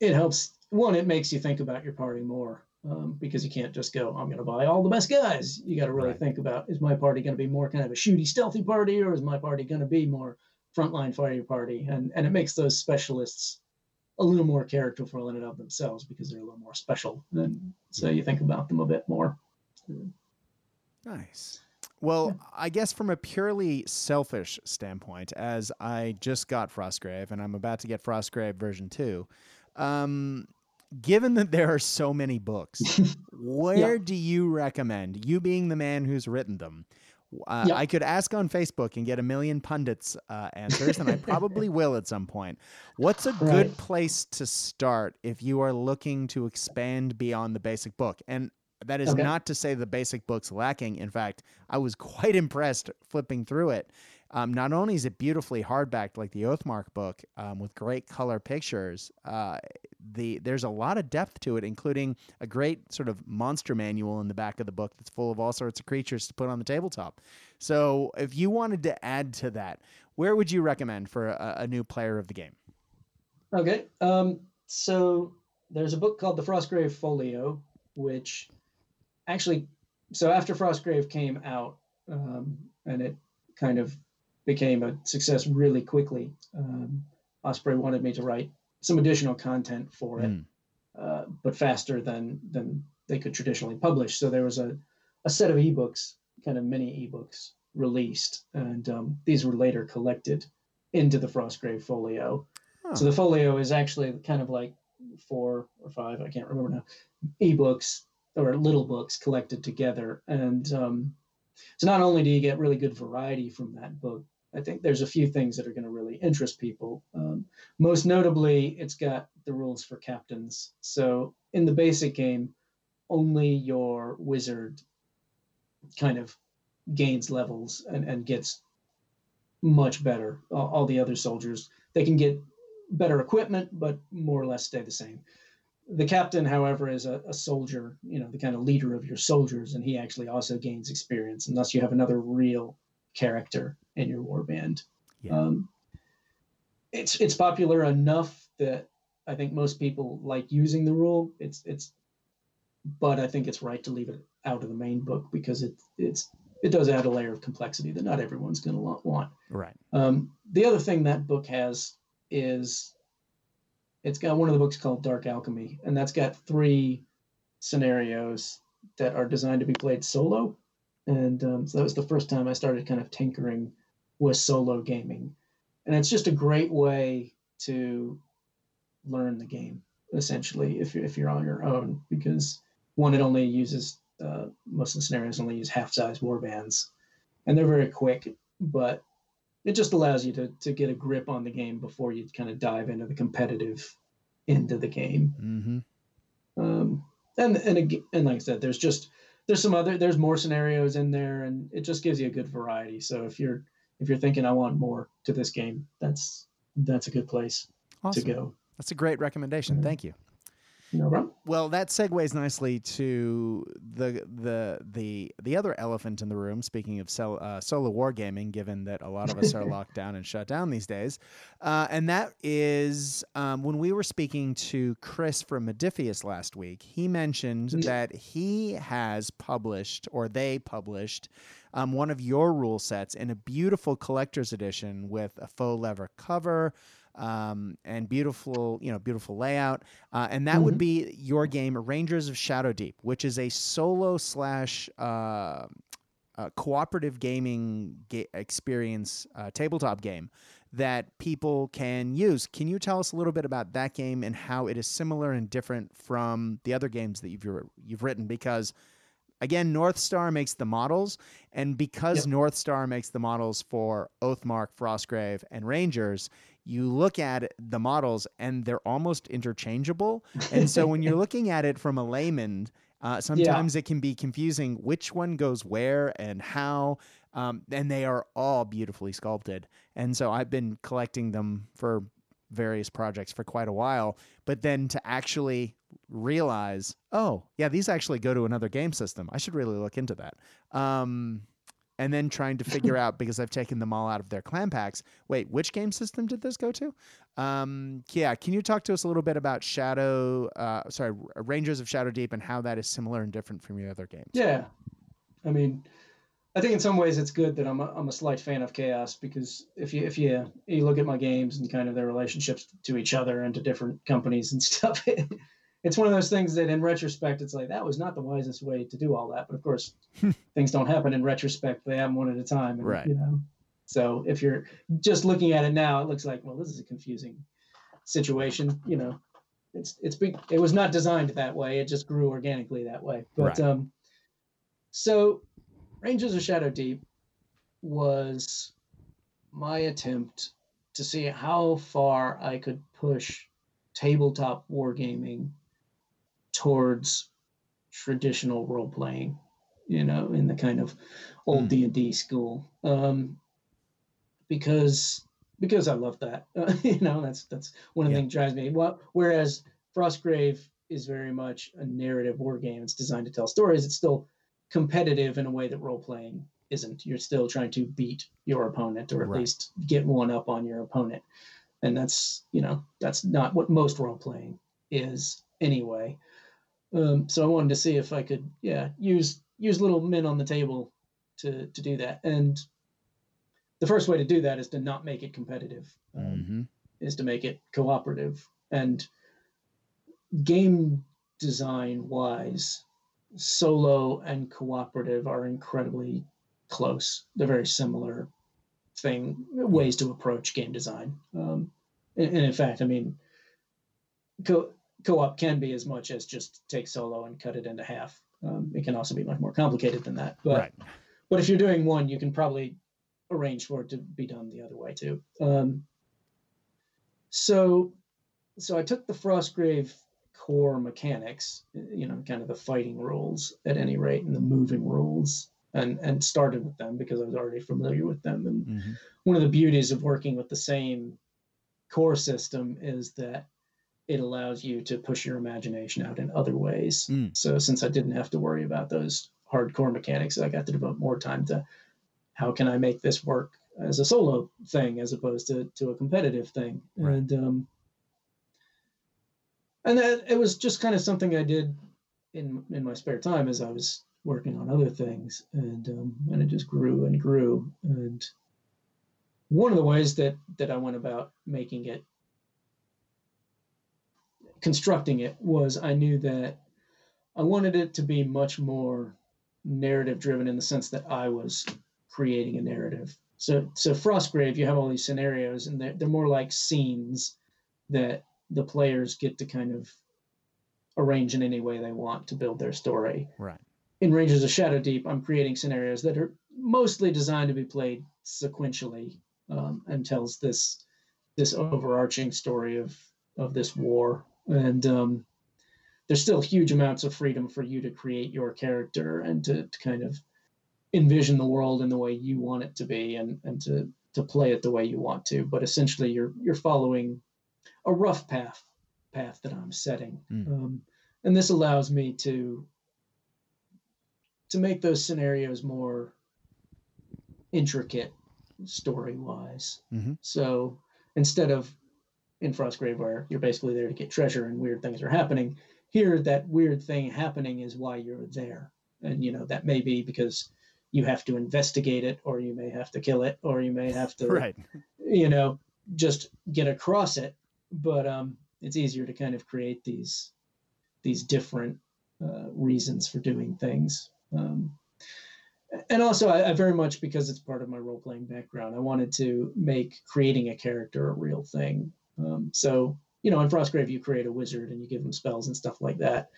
it helps one it makes you think about your party more um, because you can't just go i'm going to buy all the best guys. You got to really right. think about is my party going to be more kind of a shooty stealthy party or is my party going to be more frontline fighting party? And and it makes those specialists a little more characterful in and of themselves because they're a little more special and so you think about them a bit more. Nice well, I guess from a purely selfish standpoint, as I just got Frostgrave and I'm about to get Frostgrave version two, um, given that there are so many books, where yeah. do you recommend, you being the man who's written them? Uh, yeah. I could ask on Facebook and get a million pundits uh, answers, and I probably will at some point. What's a right. good place to start if you are looking to expand beyond the basic book? And that is okay. not to say the basic book's lacking. In fact, I was quite impressed flipping through it. Um, not only is it beautifully hardbacked like the Oathmark book um, with great color pictures, uh, the there's a lot of depth to it, including a great sort of monster manual in the back of the book that's full of all sorts of creatures to put on the tabletop. So, if you wanted to add to that, where would you recommend for a, a new player of the game? Okay, um, so there's a book called The Frostgrave Folio, which actually, so after Frostgrave came out, um, and it kind of became a success really quickly, um, Osprey wanted me to write some additional content for it, mm. uh, but faster than than they could traditionally publish. So there was a, a set of ebooks, kind of mini ebooks, released, and um, these were later collected into the Frostgrave Folio. Oh. So the folio is actually kind of like four or five, I can't remember now, ebooks or little books collected together. And um, so not only do you get really good variety from that book, I think there's a few things that are going to really interest people. Um, most notably, it's got the rules for captains. So in the basic game, only your wizard kind of gains levels and, and gets much better. All, all the other soldiers, they can get better equipment, but more or less stay the same. The captain, however, is a, a, soldier, you know, the kind of leader of your soldiers, and he actually also gains experience, and thus you have another real character in your war band. Yeah. Um, it's it's popular enough that I think most people like using the rule. It's it's, but I think it's right to leave it out of the main book because it it's it does add a layer of complexity that not everyone's going to want. Right. Um, the other thing that book has is it's got one of the books called Dark Alchemy, and that's got three scenarios that are designed to be played solo. And um, so that was the first time I started kind of tinkering with solo gaming. And it's just a great way to learn the game, essentially, if you're, if you're on your own, because one, it only uses, uh, most of the scenarios only use half size warbands, and they're very quick, but it just allows you to to get a grip on the game before you kind of dive into the competitive end of the game. Mm-hmm. Um, and and and like I said, there's just there's some other there's more scenarios in there, and it just gives you a good variety. So if you're if you're thinking I want more to this game, that's that's a good place awesome. to go. That's a great recommendation. Mm-hmm. Thank you. No problem. Well, that segues nicely to the the the the other elephant in the room. Speaking of solo, uh, solo wargaming, given that a lot of us are locked down and shut down these days, uh, and that is um, when we were speaking to Chris from Modiphius last week. He mentioned mm-hmm. that he has published or they published um, one of your rule sets in a beautiful collector's edition with a faux leather cover um, and beautiful, you know, beautiful layout. Uh, and that mm-hmm. would be your game, Rangers of Shadow Deep, which is a solo slash uh, uh, cooperative gaming ga- experience uh, tabletop game that people can use. Can you tell us a little bit about that game and how it is similar and different from the other games that you've you've written? Because again, North Star makes the models, and because Yep. North Star makes the models for Oathmark, Frostgrave, and Rangers, you look at the models and they're almost interchangeable. And so when you're looking at it from a layman, uh, sometimes it can be confusing which one goes where and how. Um, and they are all beautifully sculpted. And so I've been collecting them for various projects for quite a while. But then to actually realize, oh, yeah, these actually go to another game system. I should really look into that. Um, and then trying to figure out because I've taken them all out of their clan packs. Wait, which game system did this go to? Um, yeah, can you talk to us a little bit about Shadow? Uh, sorry, Rangers of Shadow Deep and how that is similar and different from your other games? Yeah, I mean, I think in some ways it's good that I'm a, I'm a slight fan of chaos because if you if you you look at my games and kind of their relationships to each other and to different companies and stuff, it's one of those things that in retrospect it's like that was not the wisest way to do all that. But of course, things don't happen in retrospect; they happen one at a time. And, Right. You know, so if you're just looking at it now, it looks like well, this is a confusing situation. You know, it's it's big. It was not designed that way. It just grew organically that way. But Right. um, so Rangers of Shadow Deep was my attempt to see how far I could push tabletop wargaming towards traditional role playing, you know, in the kind of old Hmm. D and D school, um, because because I love that. you know, that's that's one of the Yeah. things that drives me. Well, whereas Frostgrave is very much a narrative war game. It's designed to tell stories. It's still competitive in a way that role playing isn't. You're still trying to beat your opponent or at Right. least get one up on your opponent. And that's, you know, that's not what most role playing is anyway. Um, so I wanted to see if I could, yeah, use use little men on the table to to do that. And the first way to do that is to not make it competitive. Um, Mm-hmm. is to make it cooperative and game design wise solo and cooperative are incredibly close they're very similar thing ways to approach game design um, and, and in fact i mean co- co-op can be as much as just take solo and cut it into half um, it can also be much more complicated than that but right. but if you're doing one, you can probably arrange for it to be done the other way too. Um, so, so I took the Frostgrave core mechanics, you know, kind of the fighting rules at any rate, and the moving rules, and and started with them because I was already familiar with them. And Mm-hmm. one of the beauties of working with the same core system is that it allows you to push your imagination out in other ways. Mm. So since I didn't have to worry about those hardcore mechanics, I got to devote more time to how can I make this work as a solo thing as opposed to, to a competitive thing. Right. And um, and that it was just kind of something I did in in my spare time as I was working on other things, and um, and it just grew and grew. And one of the ways that that I went about making it, constructing it, was I knew that I wanted it to be much more narrative driven in the sense that I was creating a narrative. So so Frostgrave, you have all these scenarios, and they're, they're more like scenes that the players get to kind of arrange in any way they want to build their story. Right. In Rangers of Shadow Deep, I'm creating scenarios that are mostly designed to be played sequentially um, and tells this this overarching story of of this war. And um, there's still huge amounts of freedom for you to create your character and to, to kind of envision the world in the way you want it to be and, and to, to play it the way you want to. But essentially, you're you're following a rough path path that I'm setting, Mm. um, and this allows me to to make those scenarios more intricate story wise. Mhm. So instead of in Frostgrave where you're basically there to get treasure and weird things are happening, here that weird thing happening is why you're there. And you know, that may be because you have to investigate it or you may have to kill it or you may have to Right. you know just get across it but um it's easier to kind of create these these different uh, reasons for doing things um and also I, I very much because it's part of my role playing background i wanted to make creating a character a real thing um, so you know in frostgrave you create a wizard and you give them spells and stuff like that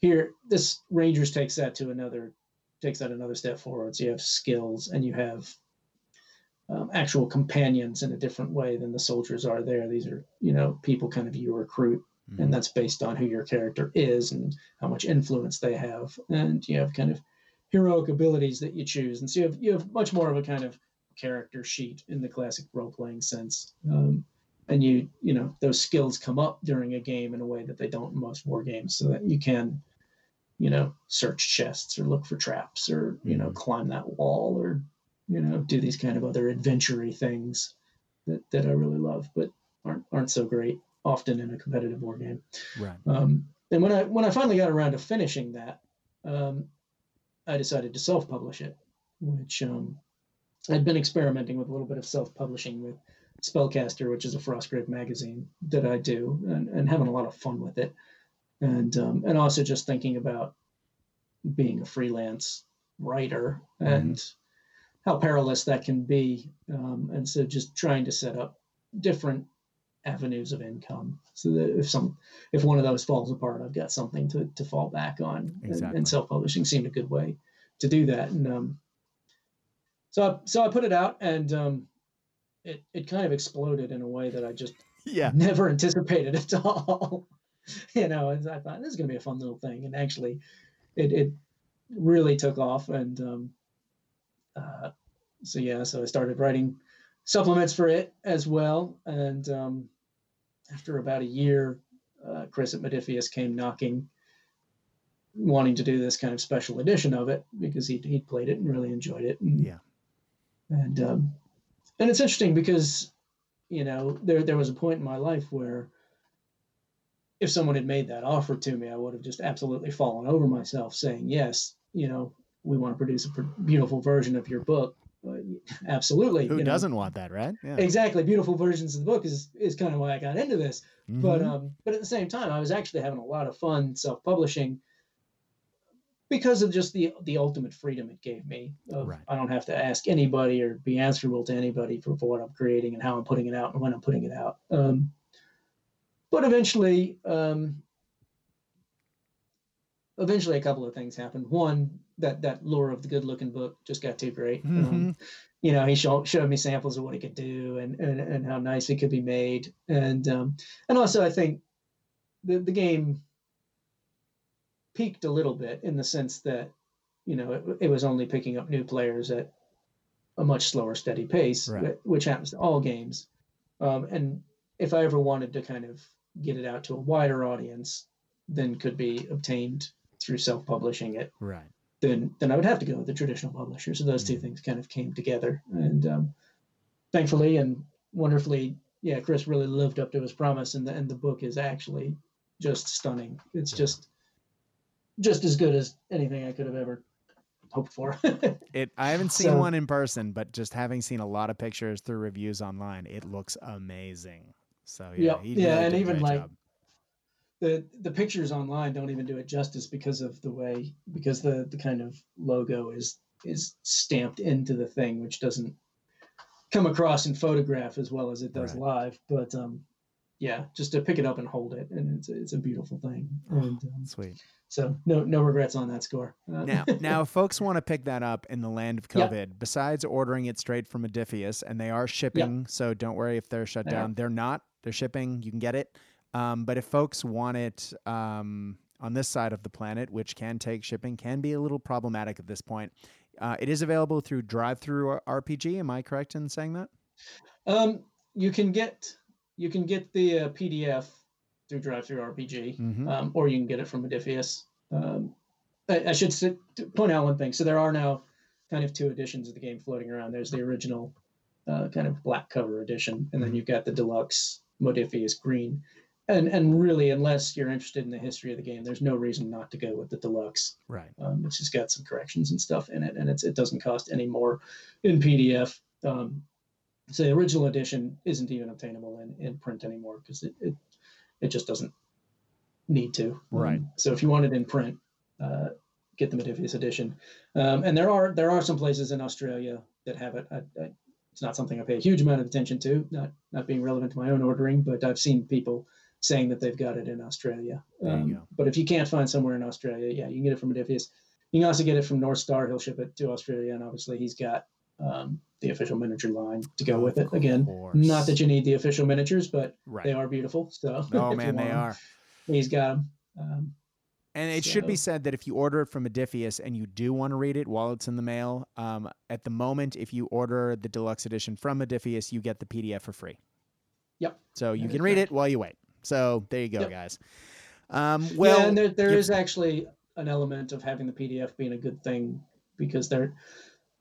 here this Rangers takes that to another takes that another step forward. So you have skills and you have um, actual companions in a different way than the soldiers are there. These are, you know, people kind of you recruit, mm-hmm. and that's based on who your character is and how much influence they have. And you have kind of heroic abilities that you choose. And so you have, you have much more of a kind of character sheet in the classic role playing sense. Um, and you, you know, those skills come up during a game in a way that they don't in most war games so that you can, you know, search chests or look for traps or, you know, mm-hmm. climb that wall or you know, do these kind of other adventure things that, that I really love, but aren't aren't so great often in a competitive war game. Right. Um, and when I when I finally got around to finishing that, um, I decided to self-publish it, which um, I'd been experimenting with a little bit of self-publishing with Spellcaster, which is a Frostgrave magazine that I do, and, and having a lot of fun with it, and um, and also just thinking about being a freelance writer mm-hmm. and how perilous that can be. Um, and so just trying to set up different avenues of income so that if some if one of those falls apart i've got something to, to fall back on exactly. and, and, self-publishing seemed a good way to do that and um, so I, so i put it out and um, it, it kind of exploded in a way that i just yeah never anticipated at all you know i thought this is going to be a fun little thing and actually it, it really took off and um, uh, so yeah, so I started writing supplements for it as well. And um, after about a year, uh, Chris at Modiphius came knocking, wanting to do this kind of special edition of it because he he played it and really enjoyed it. And, yeah. And um, and it's interesting because you know there there was a point in my life where if someone had made that offer to me, I would have just absolutely fallen over myself, saying yes. You know, we want to produce a beautiful version of your book absolutely. Who doesn't know? want that, right? Yeah. Exactly. Beautiful versions of the book is is kind of why I got into this. Mm-hmm. But um, but at the same time, I was actually having a lot of fun self-publishing because of just the the ultimate freedom it gave me. Of, right. I don't have to ask anybody or be answerable to anybody for, for what I'm creating and how I'm putting it out and when I'm putting it out. Um, but eventually, um, eventually, a couple of things happened. One, that that lure of the good looking book just got too great. Mm-hmm. Um, you know, he showed showed me samples of what he could do and and, and how nice it could be made, and um, and also I think the the game peaked a little bit in the sense that you know it, it was only picking up new players at a much slower, steady pace, right. which happens to all games. Um, and if I ever wanted to kind of get it out to a wider audience, then could be obtained through self-publishing it. Right then then I would have to go with the traditional publisher. So those two mm. things kind of came together, and um, thankfully and wonderfully, yeah, Chris really lived up to his promise, and the and the book is actually just stunning. It's just just as good as anything I could have ever hoped for. it I haven't seen so, one in person, but just having seen a lot of pictures through reviews online, it looks amazing. So yeah, yeah, yeah and even like job the the pictures online don't even do it justice because of the way because the the kind of logo is is stamped into the thing which doesn't come across in photograph as well as it does right. live but um yeah just to pick it up and hold it and it's it's a beautiful thing oh, and um, sweet so no no regrets on that score uh, now now if folks want to pick that up in the land of covid yeah. besides ordering it straight from Modiphius and they are shipping yeah. so don't worry if they're shut down they're not they're shipping you can get it um, but if folks want it um, on this side of the planet, which can take shipping, can be a little problematic at this point, uh, it is available through DriveThruRPG. Am I correct in saying that? Um, you can get you can get the uh, PDF through DriveThruRPG, mm-hmm. um, or you can get it from Modiphius. Um, I, I, should sit, point out one thing. So there are now kind of two editions of the game floating around. There's the original uh, kind of black cover edition, and then mm-hmm. you've got the deluxe Modiphius green and and really, unless you're interested in the history of the game, there's no reason not to go with the deluxe. Right. Um, it's just got some corrections and stuff in it, and it's it doesn't cost any more in PDF. Um, so the original edition isn't even obtainable in, in print anymore because it, it it just doesn't need to. Right. Um, so if you want it in print, uh, get the Modiphius edition. Um, and there are there are some places in Australia that have it. I, I, it's not something I pay a huge amount of attention to, not not being relevant to my own ordering, but I've seen people saying that they've got it in Australia. Um, but if you can't find somewhere in Australia, yeah, you can get it from Modiphius. You can also get it from North Star. He'll ship it to Australia, and obviously he's got um, the official miniature line to go with it. Again, not that you need the official miniatures, but Right. they are beautiful. So Oh man, they are. He's got them. Um, And it should be said that if you order it from Modiphius and you do want to read it while it's in the mail, um, at the moment, if you order the deluxe edition from Modiphius, you get the PDF for free. Yep. So you That can read it while you wait. So there you go, Yep. guys. Um, well, yeah, and there, there is actually an element of having the PDF being a good thing because there,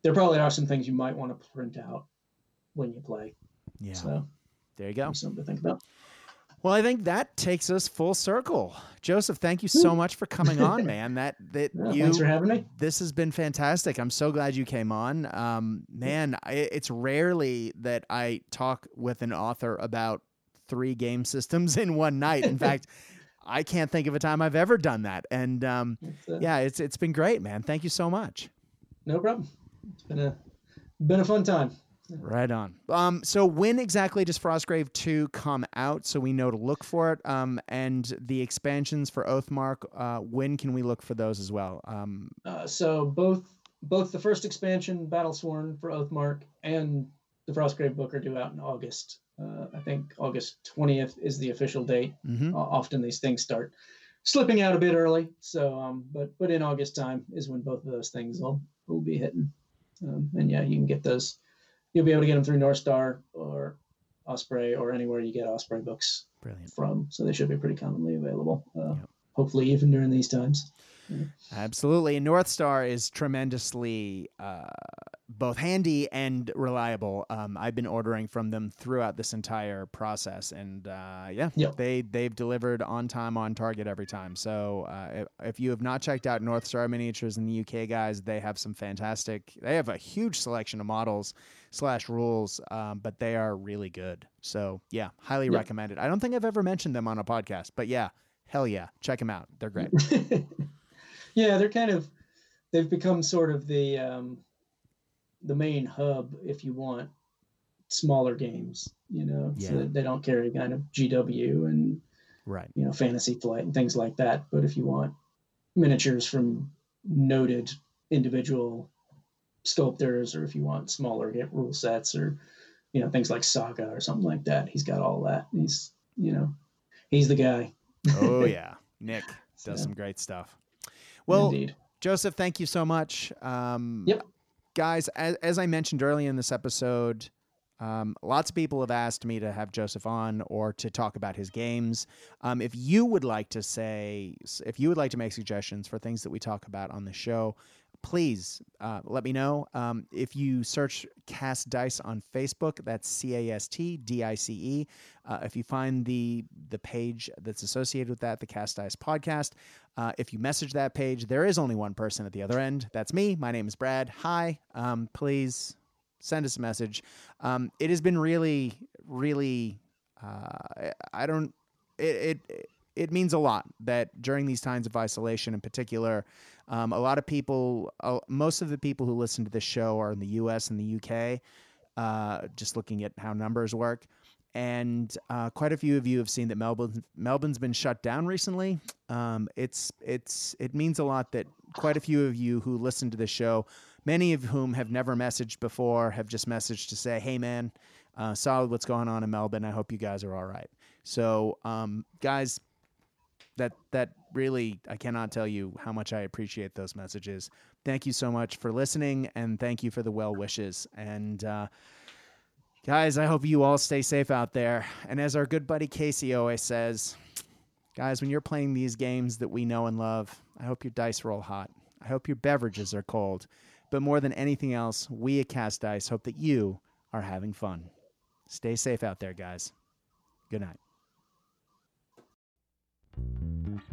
there probably are some things you might want to print out when you play. yeah, So there you go. something to think about. Well, I think that takes us full circle. Joseph, thank you so much for coming on, man. That that Yeah, you thanks for having me. this has been fantastic. I'm so glad you came on. Um, man, I, it's rarely that I talk with an author about three game systems in one night. In fact, I can't think of a time I've ever done that. And um, It's, uh, yeah, it's it's been great, man. Thank you so much. No problem. It's been a been a fun time. Right on. Um, so when exactly does Frostgrave 2 come out so we know to look for it? Um, and the expansions for Oathmark, uh, when can we look for those as well? Um, Uh, so both both the first expansion, Battlesworn for Oathmark, and the Frostgrave book are due out in August. Uh, I think August twentieth is the official date. mhm. Uh, often these things start slipping out a bit early. So, um, but but in August time is when both of those things will will be hitting. Um, and yeah, you can get those. You'll be able to get them through North Star or Osprey or anywhere you get Osprey books Brilliant. from. So they should be pretty commonly available. Uh, Yep. Hopefully, even during these times. Absolutely. And North Star is tremendously uh, both handy and reliable. Um, I've been ordering from them throughout this entire process, and uh, yeah, Yep. they they've delivered on time, on target every time. So uh, if, if you have not checked out North Star Miniatures in the UK, guys, they have some fantastic. They have a huge selection of models slash rules, um, but they are really good. So yeah, highly Yep. recommend it. I don't think I've ever mentioned them on a podcast, but yeah, hell yeah, check them out. They're great. yeah, they're kind of they've become sort of the um, the main hub if you want smaller games. You know, so that they don't carry kind of GW and right. you know fantasy flight and things like that. But if you want miniatures from noted individual sculptors, or if you want smaller get rule sets, or you know things like Saga or something like that, he's got all that. He's you know he's the guy. Oh yeah, Nick does So, some great stuff. Well, indeed. Joseph, thank you so much. Um, Yep. Guys, as, as I mentioned earlier in this episode, um, lots of people have asked me to have Joseph on or to talk about his games. Um, if you would like to say, if you would like to make suggestions for things that we talk about on the show, please uh, let me know. Um, if you search Cast Dice on Facebook, that's C A S T D I C E. Uh, if you find the the page that's associated with that, the Cast Dice podcast, uh, if you message that page, there is only one person at the other end. That's me. My name is Brad. Hi. Um, please send us a message. Um, it has been really, really. Uh, I don't. It, it it means a lot that during these times of isolation, in particular, um, a lot of people, uh, most of the people who listen to this show are in the U.S. and the UK. Uh, just looking at how numbers work, and uh, quite a few of you have seen that Melbourne Melbourne's been shut down recently. Um, it's it's it means a lot that quite a few of you who listen to this show, many of whom have never messaged before, have just messaged to say, "Hey, man, uh, solid. What's going on in Melbourne? I hope you guys are all right." So, um, guys, that that really I cannot tell you how much I appreciate those messages. Thank you so much for listening, and thank you for the well wishes. And uh, guys, I hope you all stay safe out there. And as our good buddy Casey always says, guys, when you're playing these games that we know and love, I hope your dice roll hot. I hope your beverages are cold. But more than anything else, we at Cast Dice hope that you are having fun. Stay safe out there, guys. Good night. Mm-hmm.